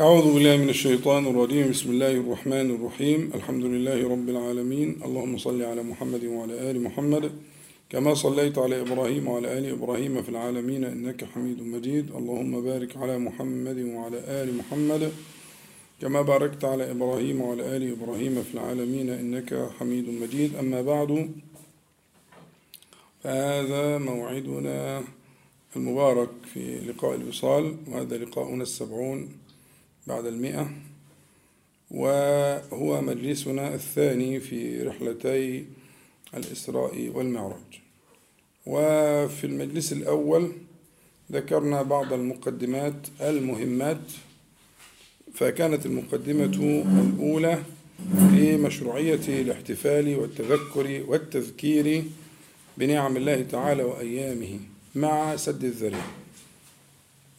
أعوذ بالله من الشيطان الرجيم. بسم الله الرحمن الرحيم. الحمد لله رب العالمين. اللهم صل على محمد وعلى آل محمد. كما صليت على إبراهيم وعلى آل إبراهيم في العالمين إنك حميد مجيد. اللهم بارك على محمد وعلى آل محمد. كما باركت على إبراهيم وعلى آل إبراهيم في العالمين إنك حميد مجيد. أما بعد فهذا موعدنا المبارك في لقاء الوصال وهذا لقاؤنا السبعون. بعد المئة وهو مجلسنا الثاني في رحلتي الإسراء والمعراج. وفي المجلس الأول ذكرنا بعض المقدمات المهمات فكانت المقدمة الأولى في مشروعية الاحتفال والتذكر والتذكير بنعم الله تعالى وأيامه مع سد الذريعة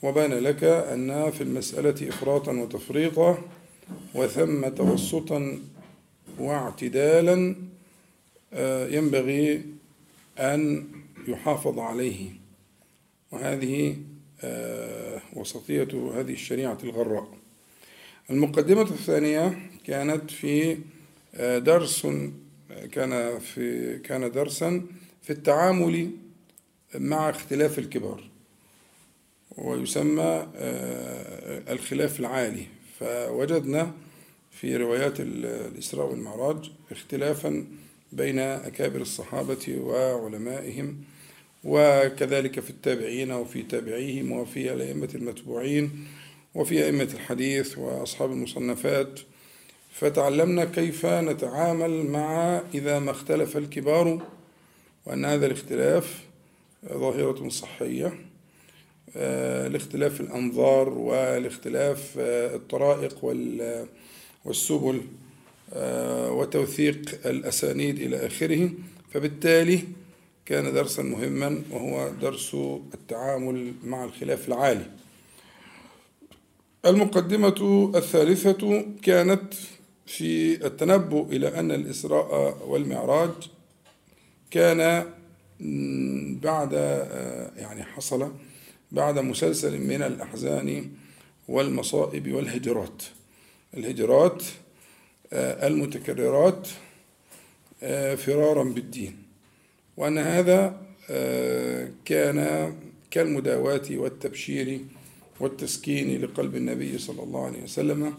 وبان لك أن في المسألة إفراطا وتفريطا وثم توسطا واعتدالا ينبغي أن يحافظ عليه. وهذه وسطية هذه الشريعة الغراء. المقدمة الثانية كانت في درس كان في كان درسا في التعامل مع اختلاف الكبار. ويسمى الخلاف العالي. فوجدنا في روايات الإسراء والمعراج اختلافا بين أكابر الصحابة وعلمائهم وكذلك في التابعين وفي تابعيهم وفي الأئمة المتبوعين وفي أئمة الحديث وأصحاب المصنفات. فتعلمنا كيف نتعامل مع إذا ما اختلف الكبار وأن هذا الاختلاف ظاهرة صحية. لاختلاف الأنظار والاختلاف الطرائق والسبل وتوثيق الأسانيد إلى آخره. فبالتالي كان درسا مهما وهو درس التعامل مع الخلاف العالي. المقدمة الثالثة كانت في التنبؤ إلى أن الإسراء والمعراج كان بعد يعني حصل بعد مسلسل من الأحزان والمصائب والهجرات. الهجرات المتكررات فرارا بالدين. وأن هذا كان كالمداواة والتبشير والتسكين لقلب النبي صلى الله عليه وسلم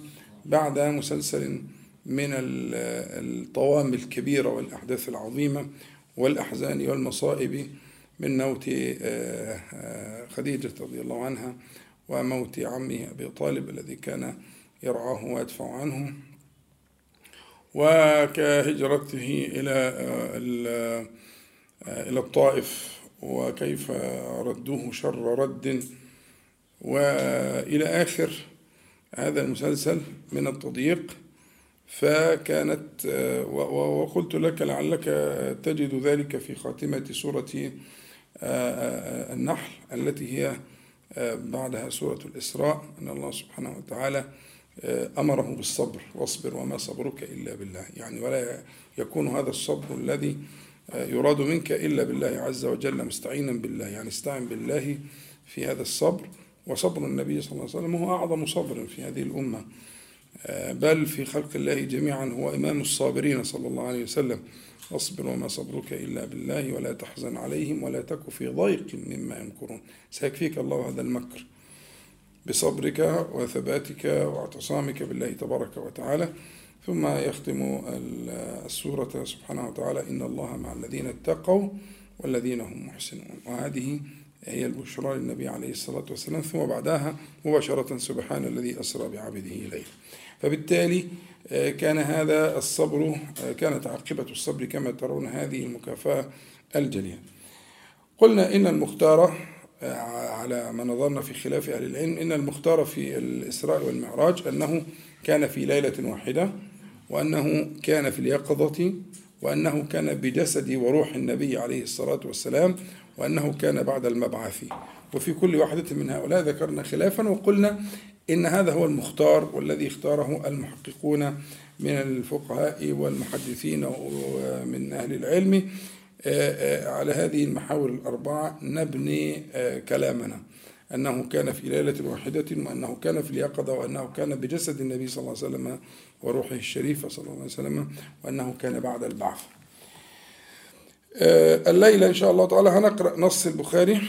بعد مسلسل من الطوام الكبيرة والأحداث العظيمة والأحزان والمصائب من موت خديجة رضي الله عنها وموت عمه أبي طالب الذي كان يرعاه ويدفع عنه. وكهجرته إلى إلى الطائف وكيف ردوه شر رد. وإلى آخر هذا المسلسل من التضييق فكانت وقلت لك لعلك تجد ذلك في خاتمة سورة النحل التي هي بعدها سورة الإسراء. أن الله سبحانه وتعالى أمره بالصبر واصبر وما صبرك إلا بالله. يعني ولا يكون هذا الصبر الذي يراد منك إلا بالله عز وجل مستعينا بالله. يعني استعن بالله في هذا الصبر وصبر النبي صلى الله عليه وسلم هو أعظم صبر في هذه الأمة. بل في خلق الله جميعا هو إمام الصابرين صلى الله عليه وسلم. واصبر وما صبرك إلا بالله ولا تحزن عليهم ولا تك في ضيق مما يمكرون. سيكفيك الله هذا المكر بصبرك وثباتك واعتصامك بالله تبارك وتعالى. ثم يختم السورة سبحانه وتعالى إن الله مع الذين اتقوا والذين هم محسنون. وهذه هي البشرى للنبي عليه الصلاة والسلام. ثم بعدها مباشرة سبحان الذي أسرى بعبده إليه فبالتالي كان هذا الصبر كانت عاقبة الصبر كما ترون هذه المكافأة الجليلة. قلنا إن المختار على ما نظرنا في خلاف أهل العلم إن المختار في الإسراء والمعراج أنه كان في ليلة واحدة وأنه كان في اليقظة وأنه كان بجسد وروح النبي عليه الصلاة والسلام وأنه كان بعد المبعث. وفي كل واحدة من هؤلاء ذكرنا خلافا وقلنا إن هذا هو المختار والذي اختاره المحققون من الفقهاء والمحدثين ومن أهل العلم. على هذه المحاور الأربعة نبني كلامنا. أنه كان في ليلة واحدة وأنه كان في اليقظة وأنه كان بجسد النبي صلى الله عليه وسلم وروحه الشريفة صلى الله عليه وسلم وأنه كان بعد البعث. آه، الليلة إن شاء الله تعالى هنقرأ نص البخاري.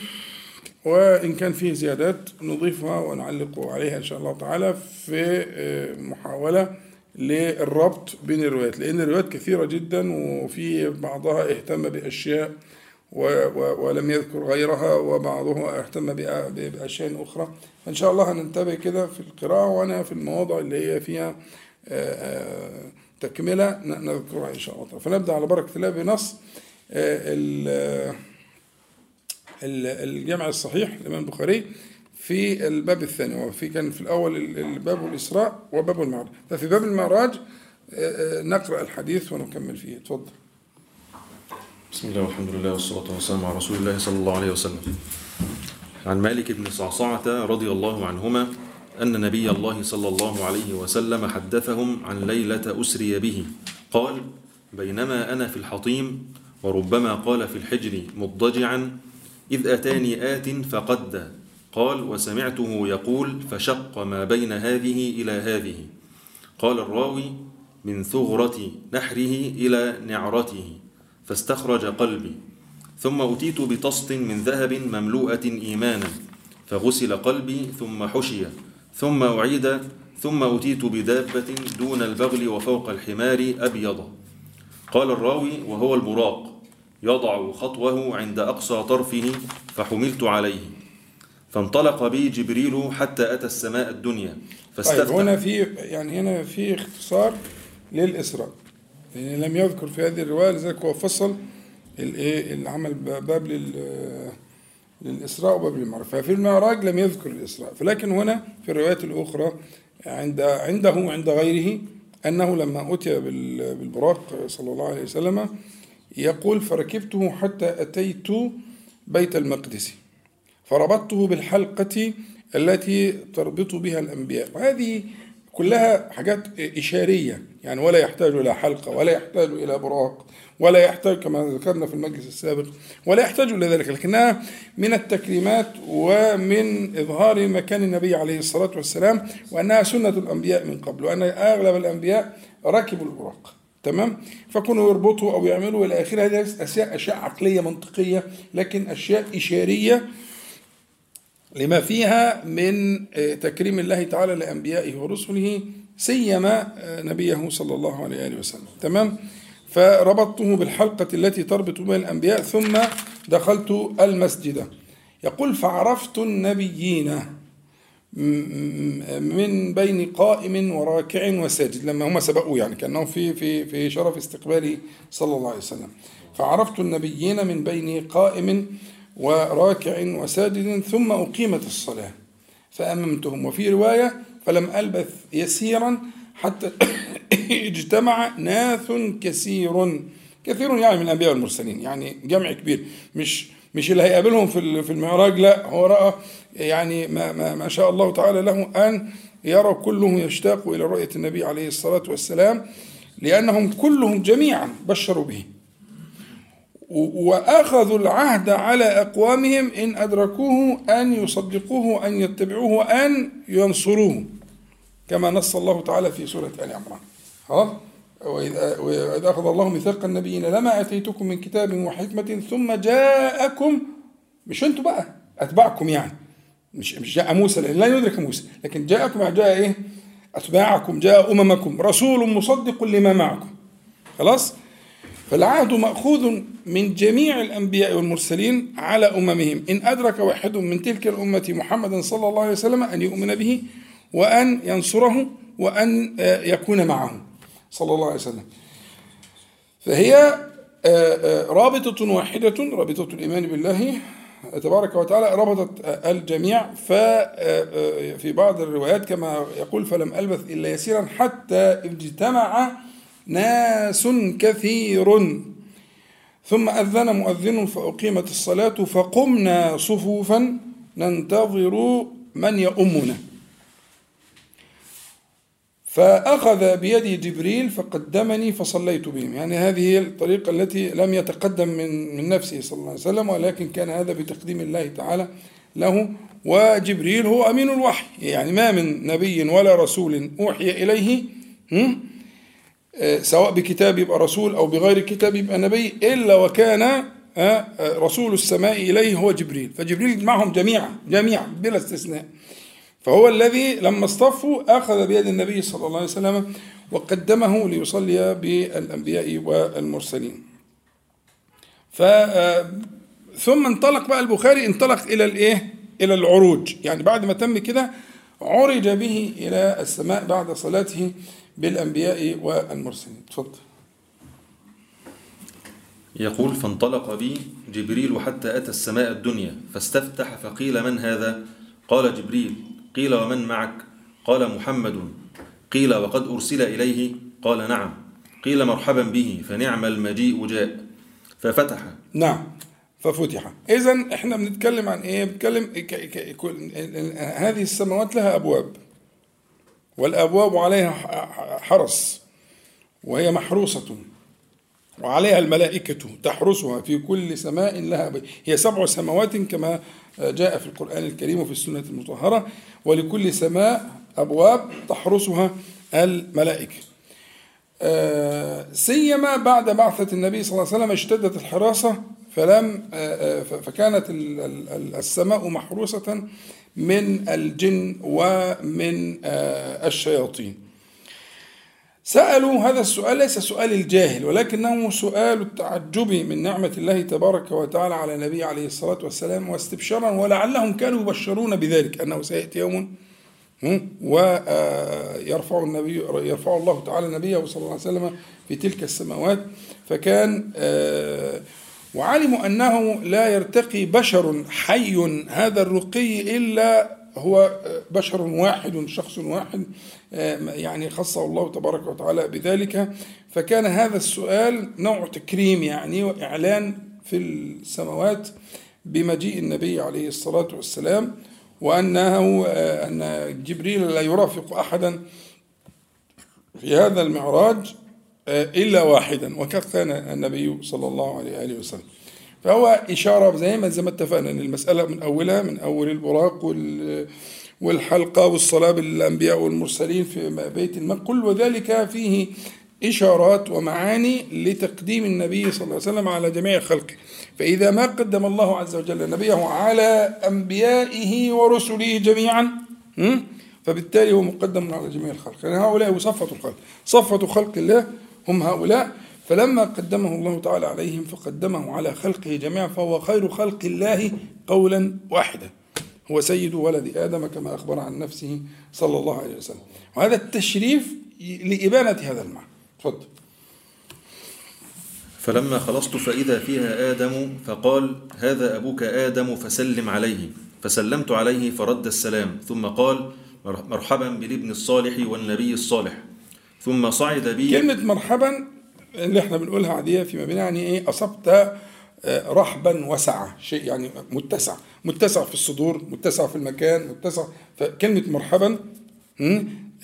وإن كان فيه زيادات نضيفها ونعلق عليها إن شاء الله تعالى في آه، محاولة للربط بين الروايات لأن الروايات كثيرة جدا وفي بعضها اهتم بأشياء ولم يذكر غيرها وبعضها اهتم بأشياء أخرى. فإن شاء الله هننتبه كده في القراءة وأنا في المواضع اللي هي فيها آه، تكملة نذكرها إن شاء الله فنبدأ على بركة الله بنص الجمع الصحيح للإمام البخاري في الباب الثاني وفي كان في الأول الباب الإسراء وباب المعراج. ففي باب المعراج آه، آه، نقرأ الحديث ونكمل فيه. تفضل. بسم الله والحمد لله والصلاة والسلام على رسول الله صلى الله عليه وسلم. عن مالك بن صعصعة رضي الله عنهما أن نبي الله صلى الله عليه وسلم حدثهم عن ليلة أسري به. قال بينما أنا في الحطيم وربما قال في الحجر مضجعا إذ أتاني آت فقد. قال وسمعته يقول فشق ما بين هذه إلى هذه. قال الراوي من ثغرة نحره إلى نعرته فاستخرج قلبي. ثم أتيت بطست من ذهب مملوءة إيمانا فغسل قلبي ثم حشي ثم أعيد ثم أتيت بدابة دون البغل وفوق الحمار أبيض. قال الراوي وهو البراق. يضع خطوه عند أقصى طرفه فحملت عليه. فانطلق بي جبريل حتى أتى السماء الدنيا. فاستفتح. طيب هنا في يعني هنا في اختصار للإسراء. يعني لم يذكر في هذه الرواية لذلك هو فصل الايه العمل باب لل للإسراء وباب المعراج ففي المعراج لم يذكر الإسراء. فلكن هنا في الروايات الأخرى عند عنده وعند غيره أنه لما أتي بالبراق صلى الله عليه وسلم يقول فركبته حتى أتيت بيت المقدس فربطته بالحلقة التي تربط بها الأنبياء. وهذه كلها حاجات إشارية يعني ولا يحتاج إلى حلقة ولا يحتاج إلى براق ولا يحتاج كما ذكرنا في المجلس السابق ولا يحتاج إلى ذلك لكنها من التكريمات ومن إظهار مكان النبي عليه الصلاة والسلام وأنها سنة الأنبياء من قبل وأن أغلب الأنبياء ركبوا البراق. تمام؟ فكونوا يربطوا أو يعملوا إلى آخره هذه أشياء أشياء عقلية منطقية لكن أشياء إشارية لما فيها من آه، تكريم الله تعالى لأنبيائه ورسله سيما آه، نبيه صلى الله عليه وآله وسلم. تمام؟ فربطته بالحلقة التي تربط بين الأنبياء ثم دخلت المسجد. يقول فعرفت النبيين من بين قائم وراكع وساجد لما هم سبقوا يعني كأنهم في في في شرف استقباله صلى الله عليه وسلم. فعرفت النبيين من بين قائم وراكع وساجد ثم أقيمت الصلاة فأممتهم. وفي رواية فلم ألبث يسيرا حتى اجتمع ناث كثير كثير يعني من الأنبياء والمرسلين يعني جمع كبير مش مش اللي هيقابلهم في في المعراج لا هو رأى يعني ما, ما, ما شاء الله تعالى له أن يرى كلهم يشتاق إلى رؤية النبي عليه الصلاة والسلام لأنهم كلهم جميعا بشروا به. وأخذوا العهد على أقوامهم إن أدركوه أن يصدقوه أن يتبعوه أن ينصروه كما نص الله تعالى في سورة آل عمران. ها وإذا أخذ الله ميثاق النبيين لما أتيتكم من كتاب وحكمة ثم جاءكم مش أنتوا بقى أتباعكم يعني. مش مش جاء موسى لأن لا يدرك موسى. لكن جاءكم يعني جاء إيه؟ أتباعكم جاء أممكم رسول مصدق لما معكم. خلاص؟ فالعهد مأخوذ من جميع الأنبياء والمرسلين على أممهم. إن أدرك واحد من تلك الأمة محمدا صلى الله عليه وسلم أن يؤمن به وأن ينصره وأن آه، يكون معه. صلى الله عليه وسلم. فهي آه، آه، رابطة واحدة رابطة الإيمان بالله تبارك وتعالى ربطت الجميع ففي بعض الروايات كما يقول فلم ألبث إلا يسيرا حتى اجتمع ناس كثير. ثم أذن مؤذن فأقيمت الصلاة فقمنا صفوفا ننتظر من يؤمنا. فأخذ بيدي جبريل فقدمني فصليت بهم. يعني هذه هي الطريقة التي لم يتقدم من من نفسه صلى الله عليه وسلم ولكن كان هذا بتقديم الله تعالى له. وجبريل هو أمين الوحي يعني ما من نبي ولا رسول أوحي إليه؟ آه، سواء بكتاب يبقى رسول أو بغير كتاب يبقى نبي إلا وكان آه، آه، رسول السماء إليه هو جبريل. فجبريل معهم جميعا جميعا بلا استثناء. فهو الذي لما اصطفوا أخذ بيد النبي صلى الله عليه وسلم وقدمه ليصلي بالأنبياء والمرسلين. ف ثم انطلق بقى البخاري انطلق إلى الإيه؟ إلى العروج. يعني بعد ما تم كده عرج به إلى السماء بعد صلاته بالأنبياء والمرسلين. تفضل يقول فانطلق بي جبريل حتى أتى السماء الدنيا فاستفتح فقيل من هذا؟ قال جبريل قيل ومن معك؟ قال محمد. قيل وقد أرسل إليه؟ قال نعم. قيل مرحبا به فنعم المجيء جاء. ففتح. نعم. ففتح. إذا إحنا بنتكلم عن إيه؟ بنتكلم هذه السماوات لها أبواب والأبواب عليها حرس وهي محروسة. وعليها الملائكة تحرسها في كل سماء لها بي. هي سبع سماوات كما جاء في القرآن الكريم وفي السنة المطهرة ولكل سماء أبواب تحرسها الملائكة آه، سيما بعد بعثة النبي صلى الله عليه وسلم اشتدت الحراسة فلم آه، آه، فكانت ال- ال- ال- السماء محروسة من الجن ومن الشياطين سألوا هذا السؤال ليس سؤال الجاهل ولكنه سؤال التعجب من نعمة الله تبارك وتعالى على النبي عليه الصلاة والسلام واستبشارا ولعلهم كانوا يبشرون بذلك أنه سيأتي يوم ويرفع النبي يرفع الله تعالى نبيه صلى الله عليه وسلم في تلك السماوات. فكان آه، وعلموا أنه لا يرتقي بشر حي هذا الرقي إلا هو بشر واحد شخص واحد آه، يعني خصه الله تبارك وتعالى بذلك. فكان هذا السؤال نوع تكريم يعني وإعلان في السماوات بمجيء النبي عليه الصلاة والسلام وأنه آه، أن جبريل لا يرافق أحدا في هذا المعراج آه، إلا واحدا وقد كان النبي صلى الله عليه وسلم. فهو إشارة زي ما زي ما اتفقنا أن المسألة من أولها من أول البراق وال والحلقة والصلاة بالأنبياء والمرسلين في بيت المقدس كل ذلك فيه إشارات ومعاني لتقديم النبي صلى الله عليه وسلم على جميع خلقه. فإذا ما قدم الله عز وجل نبيه على أنبيائه ورسله جميعا? فبالتالي هو مقدم على جميع الخلق. يعني هؤلاء صفة الخلق. صفة خلق الله هم هؤلاء. فلما قدمه الله تعالى عليهم فقدمه على خلقه جميعا فهو خير خلق الله قولا واحدا. هو سيد ولد آدم كما أخبر عن نفسه صلى الله عليه وسلم. وهذا التشريف لإبانة هذا المعنى. تفضل. فلما خلصت فإذا فيها آدم فقال هذا أبوك آدم فسلم عليه. فسلمت عليه فرد السلام. ثم قال مرحبا بالابن الصالح والنبي الصالح. ثم صعد بي كلمة مرحبا اللي إحنا بنقولها عادية فيما بين يعني إيه أصبت آه، رحبا وسعة شيء يعني متسع. متسع في الصدور متسع في المكان متسع فكلمة مرحبا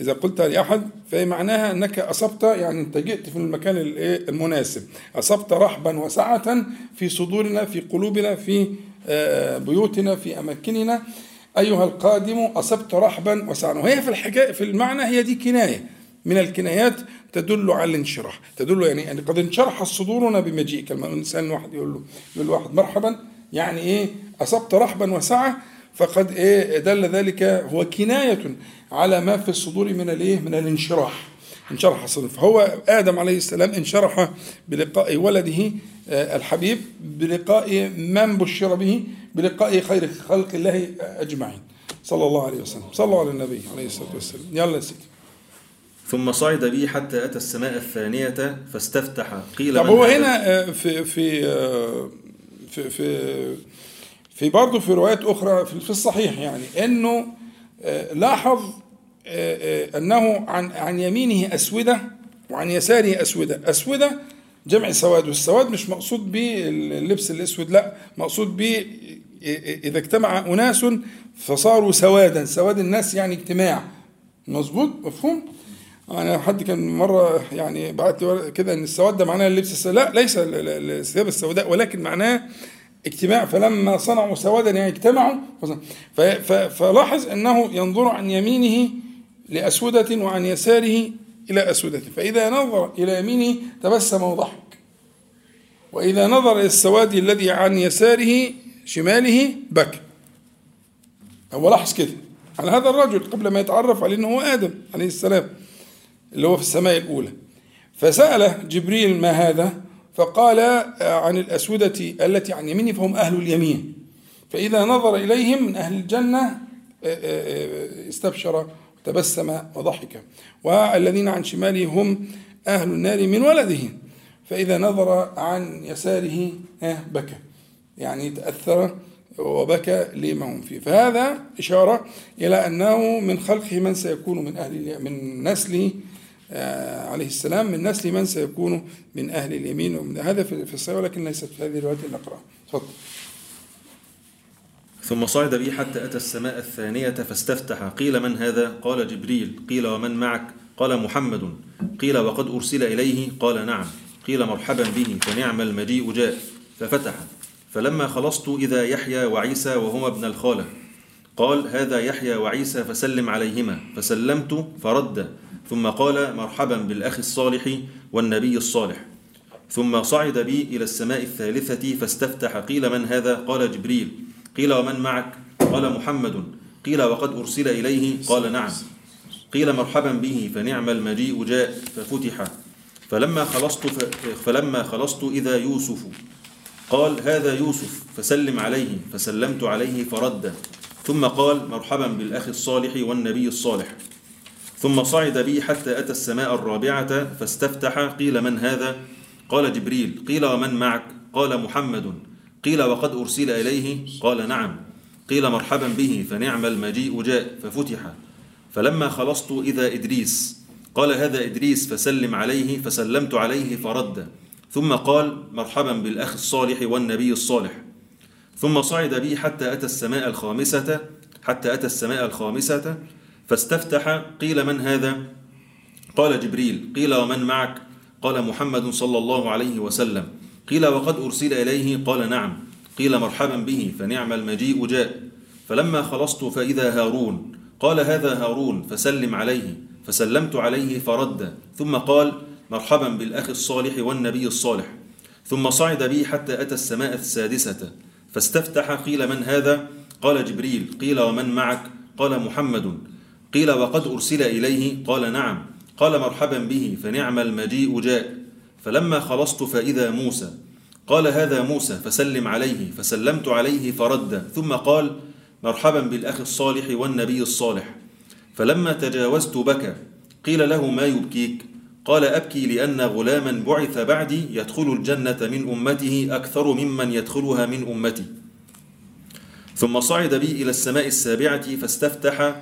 إذا قلت لأحد فهي معناها أنك أصبت يعني أنت جئت في المكان الإيه المناسب. أصبت رحبا وسعة في صدورنا في قلوبنا في آه، بيوتنا في أماكننا. أيها القادم أصبت رحبا وسعة. وهي في الحكاية في المعنى هي دي كناية. من الكنايات تدل على الانشراح. تدل يعني يعني قد انشرح صدورنا بمجيئك لما الانسان واحد يقول له يقول واحد مرحبا يعني إيه؟ أصبت رحبا وسعه فقد إيه؟ دل ذلك هو كناية على ما في الصدور من الإيه؟ من الانشراح. انشرح الصدر فهو آدم عليه السلام انشرح بلقاء ولده آه، الحبيب بلقاء من بشر به بلقاء خير خلق الله أجمعين. صلى الله عليه وسلم. صلوا على النبي عليه الصلاة والسلام. يلا يا سيدي. ثم صعد بي حتى أتى السماء الثانية فاستفتح. قيل طب هو؟ هنا آه، في في آه، في في في برضه في روايات أخرى في الصحيح يعني إنه آه، لاحظ أنه عن عن يمينه أسودة وعن يساره أسودة. أسودة جمع سواد والسواد مش مقصود به اللبس الأسود لا مقصود به إذا اجتمع أناس فصاروا سوادا. سواد الناس يعني اجتماع. مظبوط؟ مفهوم؟ أنا حد كان مرة يعني بعت لي كده إن السواد ده معناه اللبس السوداء لا ليس ال- ال- الثياب السوداء ولكن معناه اجتماع. فلما صنعوا سوادا يعني اجتمعوا فلاحظ أنه ينظر عن يمينه لأسودة وعن يساره إلى أسودة. فإذا نظر إلى يمينه تبسم وضحك. وإذا نظر إلى السواد الذي عن يساره شماله بكى. هو لاحظ كده. على هذا الرجل قبل ما يتعرف عليه إنه هو آدم عليه السلام. اللي هو في السماء الأولى. فسأل جبريل ما هذا؟ فقال عن الأسودة التي عن يمينه فهم أهل اليمين. فإذا نظر إليهم من أهل الجنة استبشر وتبسم وضحك. والذين عن شماله هم أهل النار من ولده. فإذا نظر عن يساره بكى. يعني تأثر وبكى لما هم فيه. فهذا إشارة إلى أنه من خلقه من سيكون من أهل من نسله عليه السلام من نسل من سيكون من أهل اليمين ومن هذا في الصحيح ولكن ليست في هذه الروايات اللي نقرأها تفضل. ثم صعد بي حتى أتى السماء الثانية فاستفتح قيل من هذا؟ قال جبريل. قيل ومن معك؟ قال محمد. قيل وقد أرسل إليه؟ قال نعم. قيل مرحبا به فنعم المجيء جاء ففتح. فلما خلصت إذا يحيى وعيسى وهما ابن الخالة. قال هذا يحيى وعيسى فسلم عليهما. فسلمت فرد. ثم قال مرحبا بالأخ الصالح والنبي الصالح. ثم صعد بي إلى السماء الثالثة فاستفتح قيل من هذا؟ قال جبريل. قيل ومن معك؟ قال محمد. قيل وقد أرسل إليه؟ قال نعم. قيل مرحبا به فنعم المجيء جاء ففتح. فلما خلصت فلما خلصت إذا يوسف. قال هذا يوسف فسلم عليه. فسلمت عليه فرد. ثم قال مرحبا بالأخ الصالح والنبي الصالح. ثم صعد بي حتى أتى السماء الرابعة فاستفتح قيل من هذا؟ قال جبريل قيل ومن معك؟ قال محمد. قيل وقد أرسل إليه؟ قال نعم. قيل مرحبا به فنعم المجيء جاء ففتح. فلما خلصت إذا إدريس. قال هذا إدريس فسلم عليه فسلمت عليه فرد. ثم قال مرحبا بالأخ الصالح والنبي الصالح. ثم صعد بي حتى أتى السماء الخامسة حتى أتى السماء الخامسة فاستفتح قيل من هذا؟ قال جبريل قيل ومن معك؟ قال محمد صلى الله عليه وسلم. قيل وقد أرسل إليه؟ قال نعم. قيل مرحبا به فنعم المجيء جاء. فلما خلصت فإذا هارون؟ قال هذا هارون فسلم عليه. فسلمت عليه فرد. ثم قال مرحبا بالأخ الصالح والنبي الصالح. ثم صعد بي حتى أتى السماء السادسة. فاستفتح قيل من هذا؟ قال جبريل قيل ومن معك؟ قال محمد. قيل وقد أرسل إليه قال نعم قال مرحبا به فنعم المجيء جاء. فلما خلصت فإذا موسى قال هذا موسى فسلم عليه فسلمت عليه فرد ثم قال مرحبا بالأخ الصالح والنبي الصالح. فلما تجاوزت بكى قيل له ما يبكيك؟ قال أبكي لأن غلاما بعث بعدي يدخل الجنة من أمته أكثر ممن يدخلها من أمتي. ثم صعد بي إلى السماء السابعة فاستفتح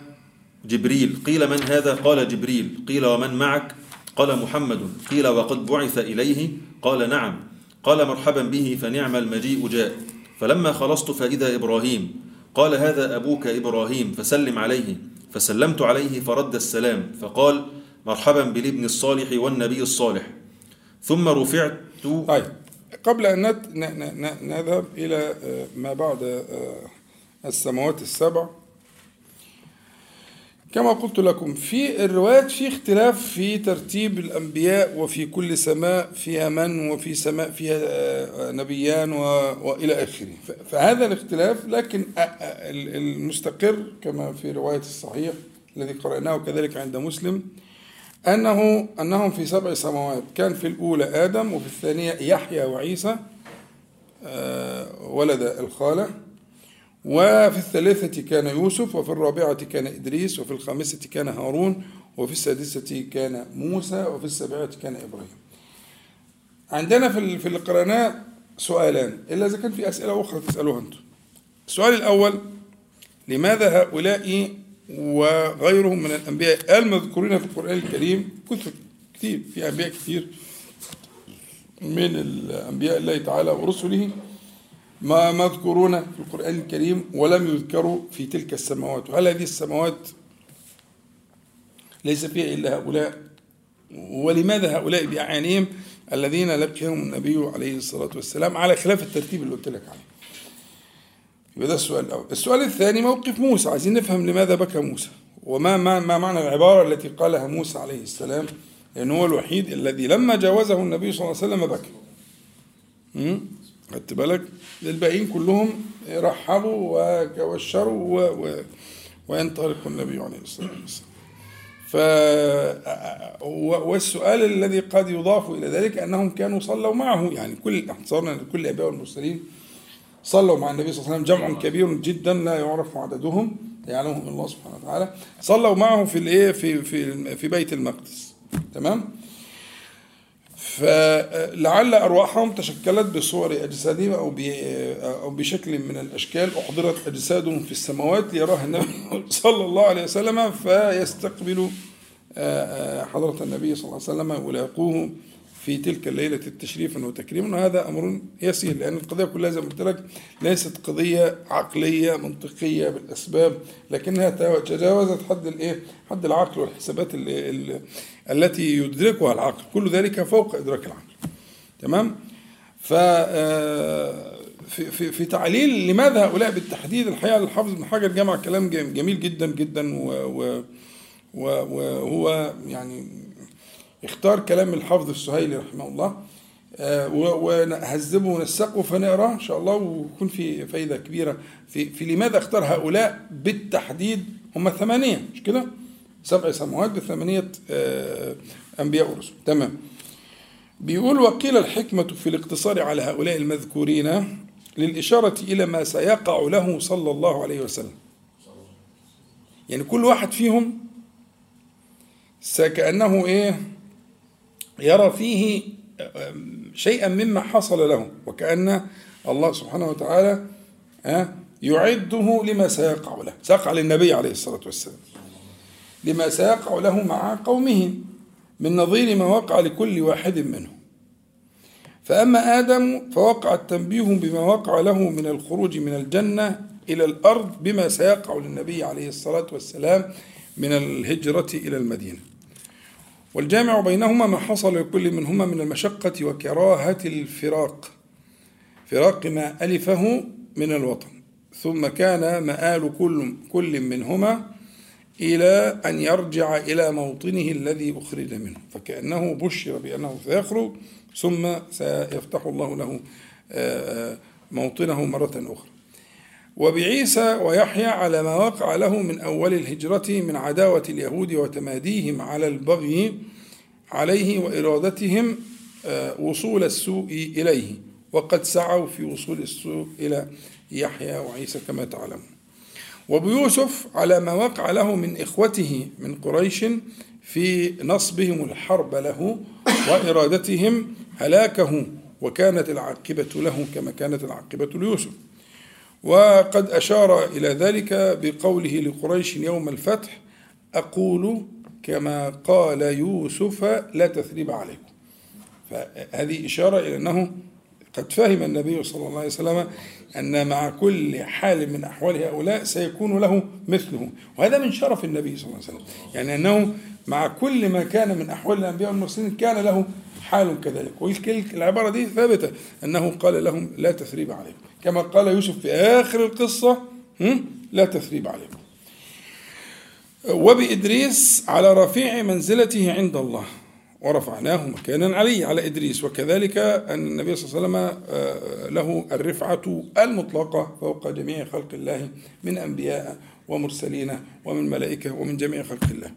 جبريل. قيل من هذا؟ قال جبريل. قيل ومن معك؟ قال محمد. قيل وقد بعث إليه؟ قال نعم. قال مرحبا به فنعم المجيء جاء. فلما خلصت فإذا إبراهيم. قال هذا أبوك إبراهيم فسلم عليه. فسلمت عليه فرد السلام. فقال مرحبا بالابن الصالح والنبي الصالح. ثم رفعت طيب. قبل أن نذهب إلى ما بعد السماوات السبع. كما قلت لكم في الروايات في اختلاف في ترتيب الأنبياء وفي كل سماء فيها من وفي سماء فيها نبيان وإلى آخره. فهذا الاختلاف لكن المستقر كما في رواية الصحيح الذي قرأناه كذلك عند مسلم أنه أنهم في سبع سماوات كان في الأولى آدم وفي الثانية يحيى وعيسى ولد الخالة. وفي الثالثة كان يوسف وفي الرابعة كان إدريس وفي الخامسة كان هارون وفي السادسة كان موسى وفي السابعة كان إبراهيم. عندنا في في القرآن سؤالان إلا إذا كان في أسئلة أخرى تسألوها أنتم. السؤال الأول لماذا هؤلاء وغيرهم من الأنبياء المذكورين في القرآن الكريم كثر كثير في أنبياء كثير من الأنبياء الله تعالى ورسله ما مذكورون في القرآن الكريم ولم يذكروا في تلك السماوات. وهل هذه السماوات ليس فيها إلا هؤلاء؟ ولماذا هؤلاء بأعيانهم الذين لقيهم النبي عليه الصلاة والسلام على خلاف الترتيب اللي قلت لك عليه؟ يبقى ده السؤال الأول. السؤال الثاني موقف موسى. عايزين نفهم لماذا بكى موسى. وما ما, ما معنى العبارة التي قالها موسى عليه السلام؟ لأنه هو الوحيد الذي لما جاوزه النبي صلى الله عليه وسلم بكى؟ خدت بالك؟ الباقيين كلهم رحبوا وبشروا و... و... وينطلق النبي عليه الصلاة والسلام. ف والسؤال الذي قد يضاف إلى ذلك أنهم كانوا صلوا معه. يعني كل احتصارنا لكل الاباء والمرسلين صلوا مع النبي صلى الله عليه وسلم. جمع كبير جدا لا يعرف عددهم يعلمهم الله سبحانه وتعالى. صلوا معه في الإيه؟ في في في بيت المقدس. تمام؟ فلعل أرواحهم تشكلت بصور أجسادهم أو أو بشكل من الأشكال أحضرت اجسادهم في السماوات ليراها النبي صلى الله عليه وسلم فيستقبلوا حضرة النبي صلى الله عليه وسلم ويلاقوه في تلك الليلة التشريفا وتكريما وهذا أمر يسير لأن القضية كلها زي ما قلت لك ليست قضية عقلية منطقية بالأسباب لكنها تجاوزت حد الإيه؟ حد العقل والحسابات اللي اللي التي يدركها العقل. كل ذلك فوق إدراك العقل. تمام؟ ف في, في, في تعليل لماذا هؤلاء بالتحديد الحقيقة الحافظ بن حجر جمع كلام جميل جدا جدا وهو يعني اختار كلام الحافظ السهيلي رحمه الله ونهذبه ونسقه فنقرأه إن شاء الله ويكون في فائده كبيرة في في لماذا اختار هؤلاء بالتحديد هم ثمانيه مش كده؟ سبع سماوات بثمانية أنبياء ورسل. تمام. بيقول وقيل الحكمة في الاقتصار على هؤلاء المذكورين للإشارة إلى ما سيقع له صلى الله عليه وسلم. يعني كل واحد فيهم كانه إيه؟ يرى فيه شيئا مما حصل له وكأن الله سبحانه وتعالى يعده لما سيقع له. سيقع للنبي عليه الصلاة والسلام. لما سيقع له مع قومه من نظير ما وقع لكل واحد منهم. فأما آدم فوقع التنبيه بما وقع له من الخروج من الجنة إلى الأرض بما سيقع للنبي عليه الصلاة والسلام من الهجرة إلى المدينة. والجامع بينهما ما حصل لكل منهما من المشقة وكراهة الفراق. فراق ما ألفه من الوطن. ثم كان مآل كل كل منهما إلى أن يرجع إلى موطنه الذي أخرج منه فكأنه بشر بأنه سيخرج ثم سيفتح الله له موطنه مرة أخرى. وبعيسى ويحيى على ما وقع له من أول الهجرة من عداوة اليهود وتماديهم على البغي عليه وإرادتهم وصول السوء إليه وقد سعوا في وصول السوء إلى يحيى وعيسى كما تعلمون. وبيوسف على ما وقع له من إخوته من قريش في نصبهم الحرب له وإرادتهم هلاكه وكانت العاقبة له كما كانت العاقبة ليوسف. وقد أشار إلى ذلك بقوله لقريش يوم الفتح أقول كما قال يوسف لا تثريب عليكم. فهذه إشارة إلى أنه قد فهم النبي صلى الله عليه وسلم أن مع كل حال من أحوال هؤلاء سيكون له مثله. وهذا من شرف النبي صلى الله عليه وسلم. يعني أنه مع كل ما كان من أحوال الأنبياء والمرسلين كان له حال كذلك. والعبارة دي ثابتة. أنه قال لهم لا تثريب عليكم. كما قال يوسف في آخر القصة لا تثريب عليكم. وبإدريس على رفيع منزلته عند الله. ورفعناه مكانا علي على إدريس. وكذلك أن النبي صلى الله عليه وسلم له الرفعة المطلقة فوق جميع خلق الله من أنبياء ومرسلين ومن ملائكة ومن جميع خلق الله.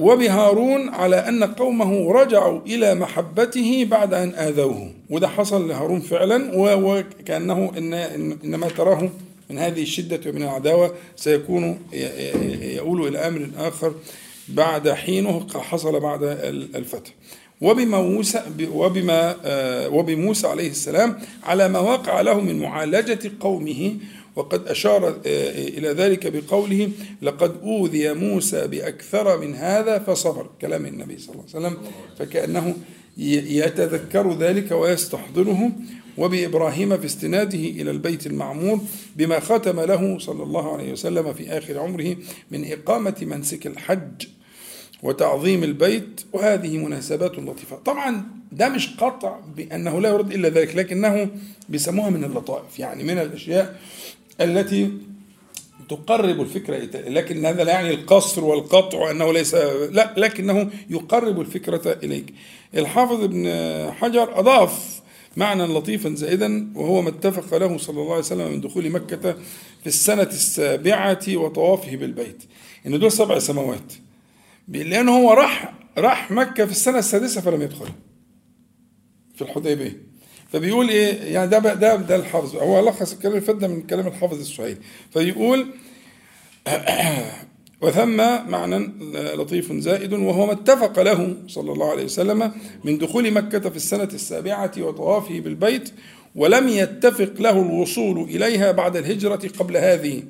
وبهارون على أن قومه رجعوا إلى محبته بعد أن آذوه. وده حصل لهارون فعلا وكأنه إن إنما تراه من هذه الشدة ومن العداوة سيكون يؤول إلى أمر آخر. بعد حينه حصل بعد الفتح. وبما موسى وبما وبموسى عليه السلام على ما وقع له من معالجة قومه وقد أشار إلى ذلك بقوله لقد أوذي موسى بأكثر من هذا فصبر. كلام النبي صلى الله عليه وسلم. فكأنه يتذكر ذلك ويستحضره وبإبراهيم في استناده إلى البيت المعمور بما ختم له صلى الله عليه وسلم في آخر عمره من إقامة منسك الحج. وتعظيم البيت وهذه مناسبات لطيفة. طبعا ده مش قطع بأنه لا يرد إلا ذلك لكنه بيسموها من اللطائف يعني من الأشياء التي تقرب الفكرة لكن هذا لا يعني القصر والقطع وأنه ليس لا لكنه يقرب الفكرة إليك. الحافظ ابن حجر أضاف معنى لطيفا زائدا وهو ما اتفق له صلى الله عليه وسلم من دخول مكة في السنة السابعة وطوافه بالبيت. إن دول سبع سماوات. لأنه هو راح راح مكة في السنة السادسة فلم يدخل. في الحديبية. فبيقول إيه يعني ده ده ده الحافظ. هو لخص الكلام اللي فات من كلام الحافظ السهيلي فيقول وثم معنى لطيف زائد وهو ما اتفق له صلى الله عليه وسلم من دخول مكة في السنة السابعة وطوافه بالبيت ولم يتفق له الوصول إليها بعد الهجرة قبل هذه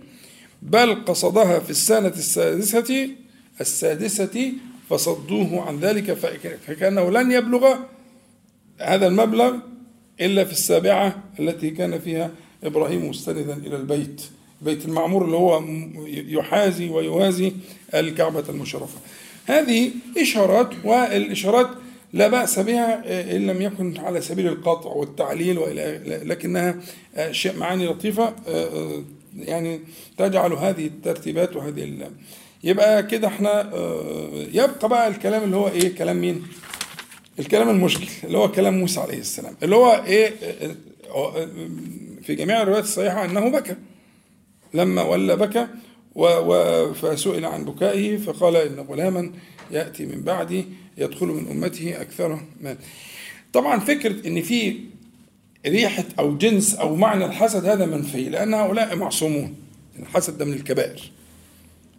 بل قصدها في السنة السادسة السادسة فصدوه عن ذلك فكأنه لن يبلغ هذا المبلغ إلا في السابعة التي كان فيها إبراهيم مستندا إلى البيت. بيت المعمور اللي هو يحازي ويوازي الكعبة المشرفة. هذه إشارات والإشارات لا بأس بها إن لم يكن على سبيل القطع والتعليل لكنها معاني لطيفة يعني تجعل هذه الترتيبات وهذه يبقى كده إحنا يبقى بقى الكلام اللي هو إيه كلام مين؟ الكلام المشكل اللي هو كلام موسى عليه السلام اللي هو إيه في جميع الروايات الصحيحة أنه بكى. لما ولى بكى فسئل عن بكائه فقال إن غلاما يأتي من بعدي يدخل من أمته أكثر ما طبعا فكرة إن في ريحة أو جنس أو معنى الحسد هذا منفي لأن هؤلاء معصومون الحسد ده من الكبائر.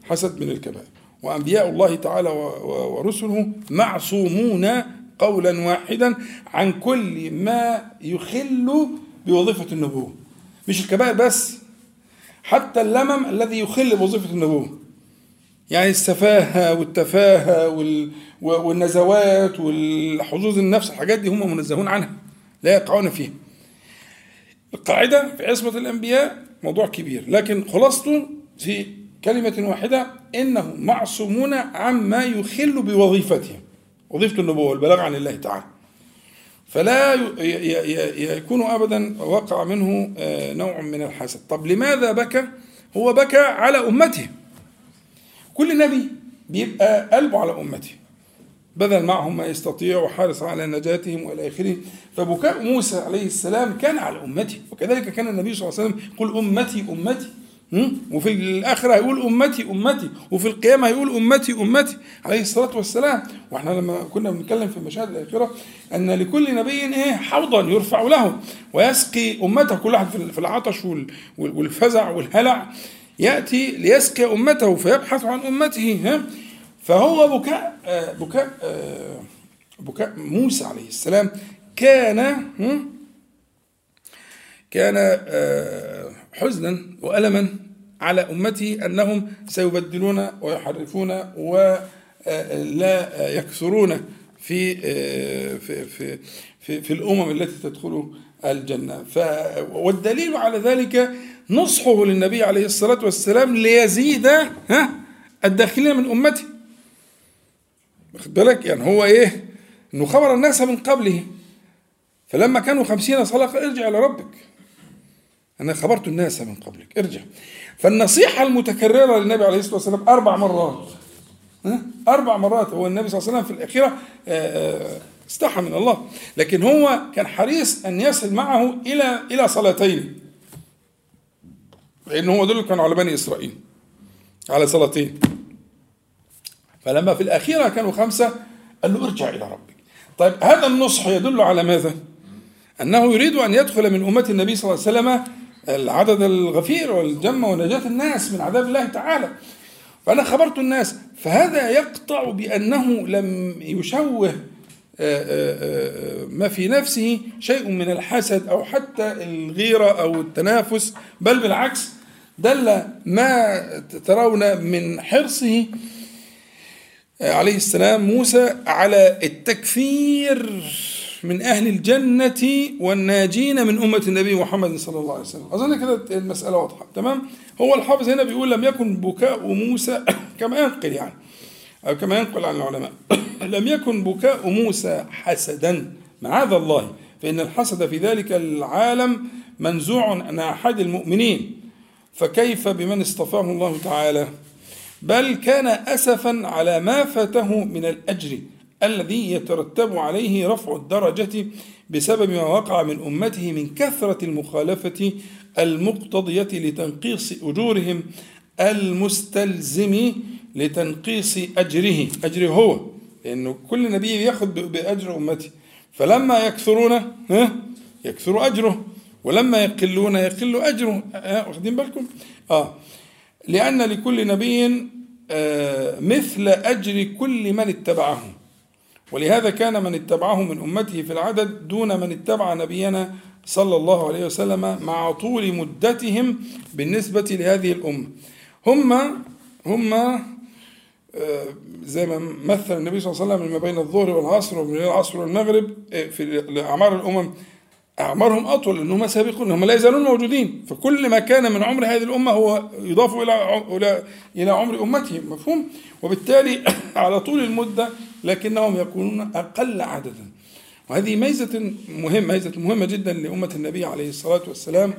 حسد من الكبائر. وأنبياء الله تعالى ورسله معصومون قولا واحدا عن كل ما يخل بوظيفة النبوة. مش الكبائر بس حتى اللمم الذي يخل بوظيفة النبوة. يعني السفاهة والتفاهة والنزوات والحظوظ النفس الحاجات دي هم منزهون عنها لا يقعون فيها. القاعدة في عصمة الأنبياء موضوع كبير لكن خلاصته في كلمة واحدة إنهم معصومون عما يخل بوظيفتهم. وظيفة النبوة والبلاغ عن الله تعالى. فلا يكون أبدا وقع منه نوع من الحسد. طب لماذا بكى؟ هو بكى على أمته. كل نبي بيبقى قلبه على أمته. بذل معهم ما يستطيع وحارس على نجاتهم وإلى آخره. فبكاء موسى عليه السلام كان على أمته. وكذلك كان النبي صلى الله عليه وسلم يقول أمتي أمتي. وفي الآخرة هيقول أمتي أمتي. وفي القيامة هيقول أمتي أمتي. عليه الصلاة والسلام. وإحنا لما كنا بنتكلم في المشاهد الآخرة أن لكل نبي إيه؟ حوضا يرفع له ويسقي أمته. كل واحد في العطش والفزع والهلع. يأتي ليسقي أمته فيبحث عن أمته ها؟ فهو بكاء بكاء بكاء موسى عليه السلام كان كان حزنا وألما على أمته أنهم سيبدلون ويحرفون ولا يكثرون في في في في, في الأمم التي تدخل الجنة. والدليل على ذلك نصحه للنبي عليه الصلاة والسلام ليزيد ها الداخلين من أمته. واخد بالك؟ يعني هو إيه؟ إنه خبر الناس من قبله. فلما كانوا خمسين صلاة ارجع إلى ربك. أنا خبرت الناس من قبلك. ارجع. فالنصيحة المتكررة للنبي عليه الصلاة والسلام أربع مرات. أربع مرات. هو النبي صلى الله عليه وسلم في الأخيرة استحى من الله. لكن هو كان حريص أن يصل معه إلى إلى صلاتين. لأن هو دول كانوا على بني إسرائيل. على صلاتين. فلما في الأخيرة كانوا خمسة قال له ارجع إلى ربك. طيب هذا النصح يدل على ماذا؟ أنه يريد أن يدخل من أمة النبي صلى الله عليه وسلم العدد الغفير والجمة ونجاة الناس من عذاب الله تعالى. فأنا خبرت الناس فهذا يقطع بأنه لم يشوه ما في نفسه شيء من الحسد أو حتى الغيرة أو التنافس بل بالعكس دل ما ترون من حرصه عليه السلام موسى على التكفير. من أهل الجنة والناجين من أمة النبي محمد صلى الله عليه وسلم. أظن كده المسألة واضحة. تمام؟ هو الحافظ هنا بيقول لم يكن بكاء موسى كما ينقل يعني. أو كما ينقل عن العلماء. لم يكن بكاء موسى حسدا. معاذ الله. فإن الحسد في ذلك العالم منزوع عن أحد المؤمنين. فكيف بمن اصطفاه الله تعالى؟ بل كان أسفا على ما فاته من الأجر. الذي يترتب عليه رفع الدرجة بسبب ما وقع من أمته من كثرة المخالفة المقتضية لتنقيص أجورهم المستلزم لتنقيص أجره. أجره هو لأنه كل نبي يأخذ بأجر أمته. فلما يكثرون يكثر أجره ولما يقلون يقل أجره. واخدين بالكم؟ آه. لأن لكل نبي آه مثل أجر كل من اتبعه. ولهذا كان من اتبعه من أمته في العدد دون من اتبع نبينا صلى الله عليه وسلم مع طول مدتهم بالنسبة لهذه الأمة. هم هم آه، زي ما مثل النبي صلى الله عليه وسلم ما بين الظهر والعصر ومن العصر والمغرب آه، في أعمار الأمم أعمارهم أطول لأنهم سابقون هم لا يزالون موجودين. فكل ما كان من عمر هذه الأمة هو يضاف إلى إلى إلى عمر أمتهم مفهوم؟ وبالتالي على طول المدة لكنهم يكونون أقل عددا. وهذه ميزة مهمة ميزة مهمة جدا لأمة النبي عليه الصلاة والسلام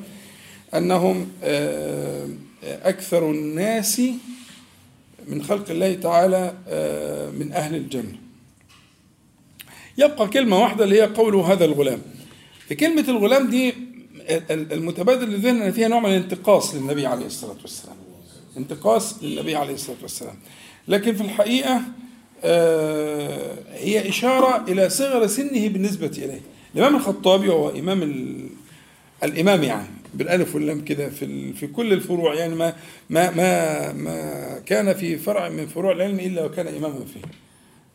أنهم آه، أكثر الناس من خلق الله تعالى آه، من أهل الجنة. يبقى كلمة واحدة اللي هي قوله هذا الغلام. في كلمة الغلام دي المتبادل لذهننا فيها نوع من الانتقاص للنبي عليه الصلاة والسلام. انتقاص للنبي عليه الصلاة والسلام. لكن في الحقيقة هي إشارة إلى صغر سنه بالنسبة إليه الإمام الخطابي وهو إمام الإمام يعني بالألف واللام كده في في كل الفروع يعني ما ما ما ما كان في فرع من فروع العلم إلا وكان إماما فيه.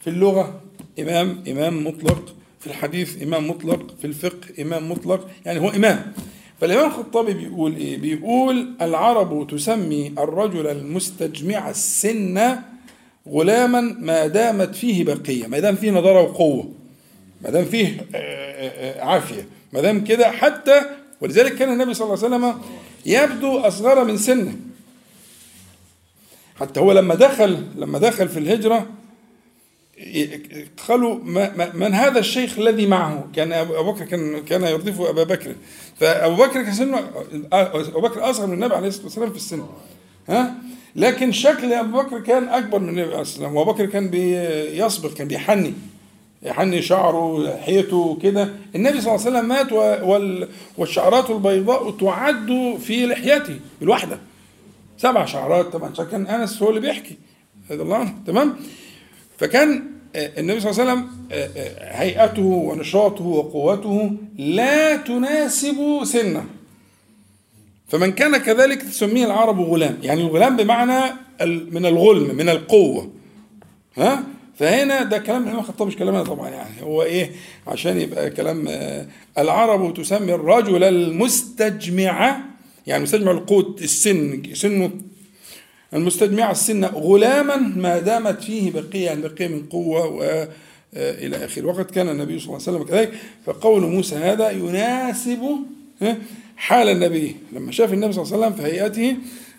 في اللغة إمام إمام مطلق، في الحديث إمام مطلق، في الفقه إمام مطلق، يعني هو إمام. فالإمام الخطابي بيقول إيه؟ بيقول العرب تسمي الرجل المستجمع السن غلاما ما دامت فيه بقية، ما دام فيه نضارة وقوة. ما دام فيه آه، آه، آه، عافية، ما دام كده حتى ولذلك كان النبي صلى الله عليه وسلم يبدو أصغر من سنه حتى هو لما دخل لما دخل في الهجرة قالوا من هذا الشيخ الذي معه؟ كان أبو بكر كان كان يردف أبا بكر فأبو بكر كان سنه أبو بكر أصغر من النبي عليه الصلاة والسلام في السن ها؟ لكن شكل أبو بكر كان أكبر من النبي عليه والسلام وأبو بكر كان بيسبق كان بيحني يحني شعره لحيته كده النبي صلى الله عليه وسلم مات والشعرات البيضاء تعد في لحيته الواحدة سبع شعرات طبعا كان أنس هو اللي بيحكي. رضي الله عنه. تمام؟ فكان آه، النبي صلى الله عليه وسلم آه، آه، هيئته ونشاطه وقوته لا تناسب سنه. فمن كان كذلك تسميه العرب غلام. يعني الغلام بمعنى من الغلم من القوة. ها؟ فهنا ده كلام الامام الخطاب مش كلامنا طبعا يعني. هو إيه؟ عشان يبقى كلام آه، العرب تسمي الرجل المستجمع. يعني مستجمع القوت السن سنه. المستجمع السن غلاما ما دامت فيه بقية يعني بقية من قوة و آه، إلى آخره. وقد كان النبي صلى الله عليه وسلم كذلك. فقول موسى هذا يناسب حال النبي. لما شاف النبي صلى الله عليه وسلم في هيئته